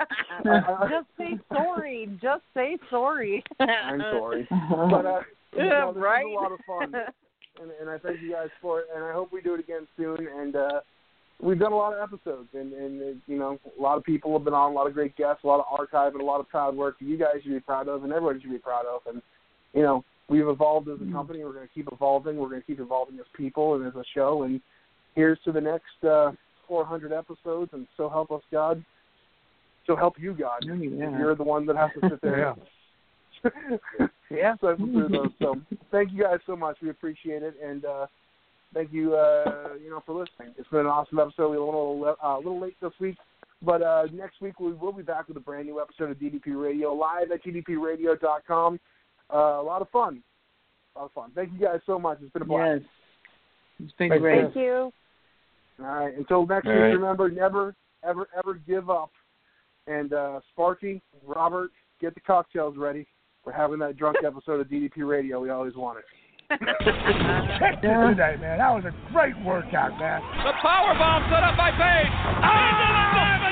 (laughs) Just say sorry. Just say sorry. I'm sorry, (laughs) but uh, you Yeah, know, this right. was a lot of fun. and, and I thank you guys for it. And I hope we do it again soon. And uh, we've done a lot of episodes, and, and uh, you know, a lot of people have been on, a lot of great guests, a lot of archive, and a lot of proud work that you guys should be proud of, and everybody should be proud of. And you know, we've evolved as a company. We're going to keep evolving. We're going to keep evolving as people and as a show. And here's to the next uh, 400 episodes. And so help us God. So help you God. Oh, yeah. You're the one that has to sit there. yeah. (laughs) So, through those. so thank you guys so much. We appreciate it, and uh, thank you, uh, you know, for listening. It's been an awesome episode. We were a little uh, a little late this week, but uh, next week we will be back with a brand new episode of DDP Radio live at ddpradio.com. Uh, a lot of fun. A lot of fun. Thank you guys so much. It's been a blast. Yes. It's been Thanks, great. Thank you. All right. Until next All week, right. remember never, ever, ever give up. And uh, Sparky, Robert, get the cocktails ready. We're having that drunk (laughs) episode of DDP Radio we always wanted. (laughs) Check this today, man. That was a great workout, man. The power bomb set up by Page. Into the diamond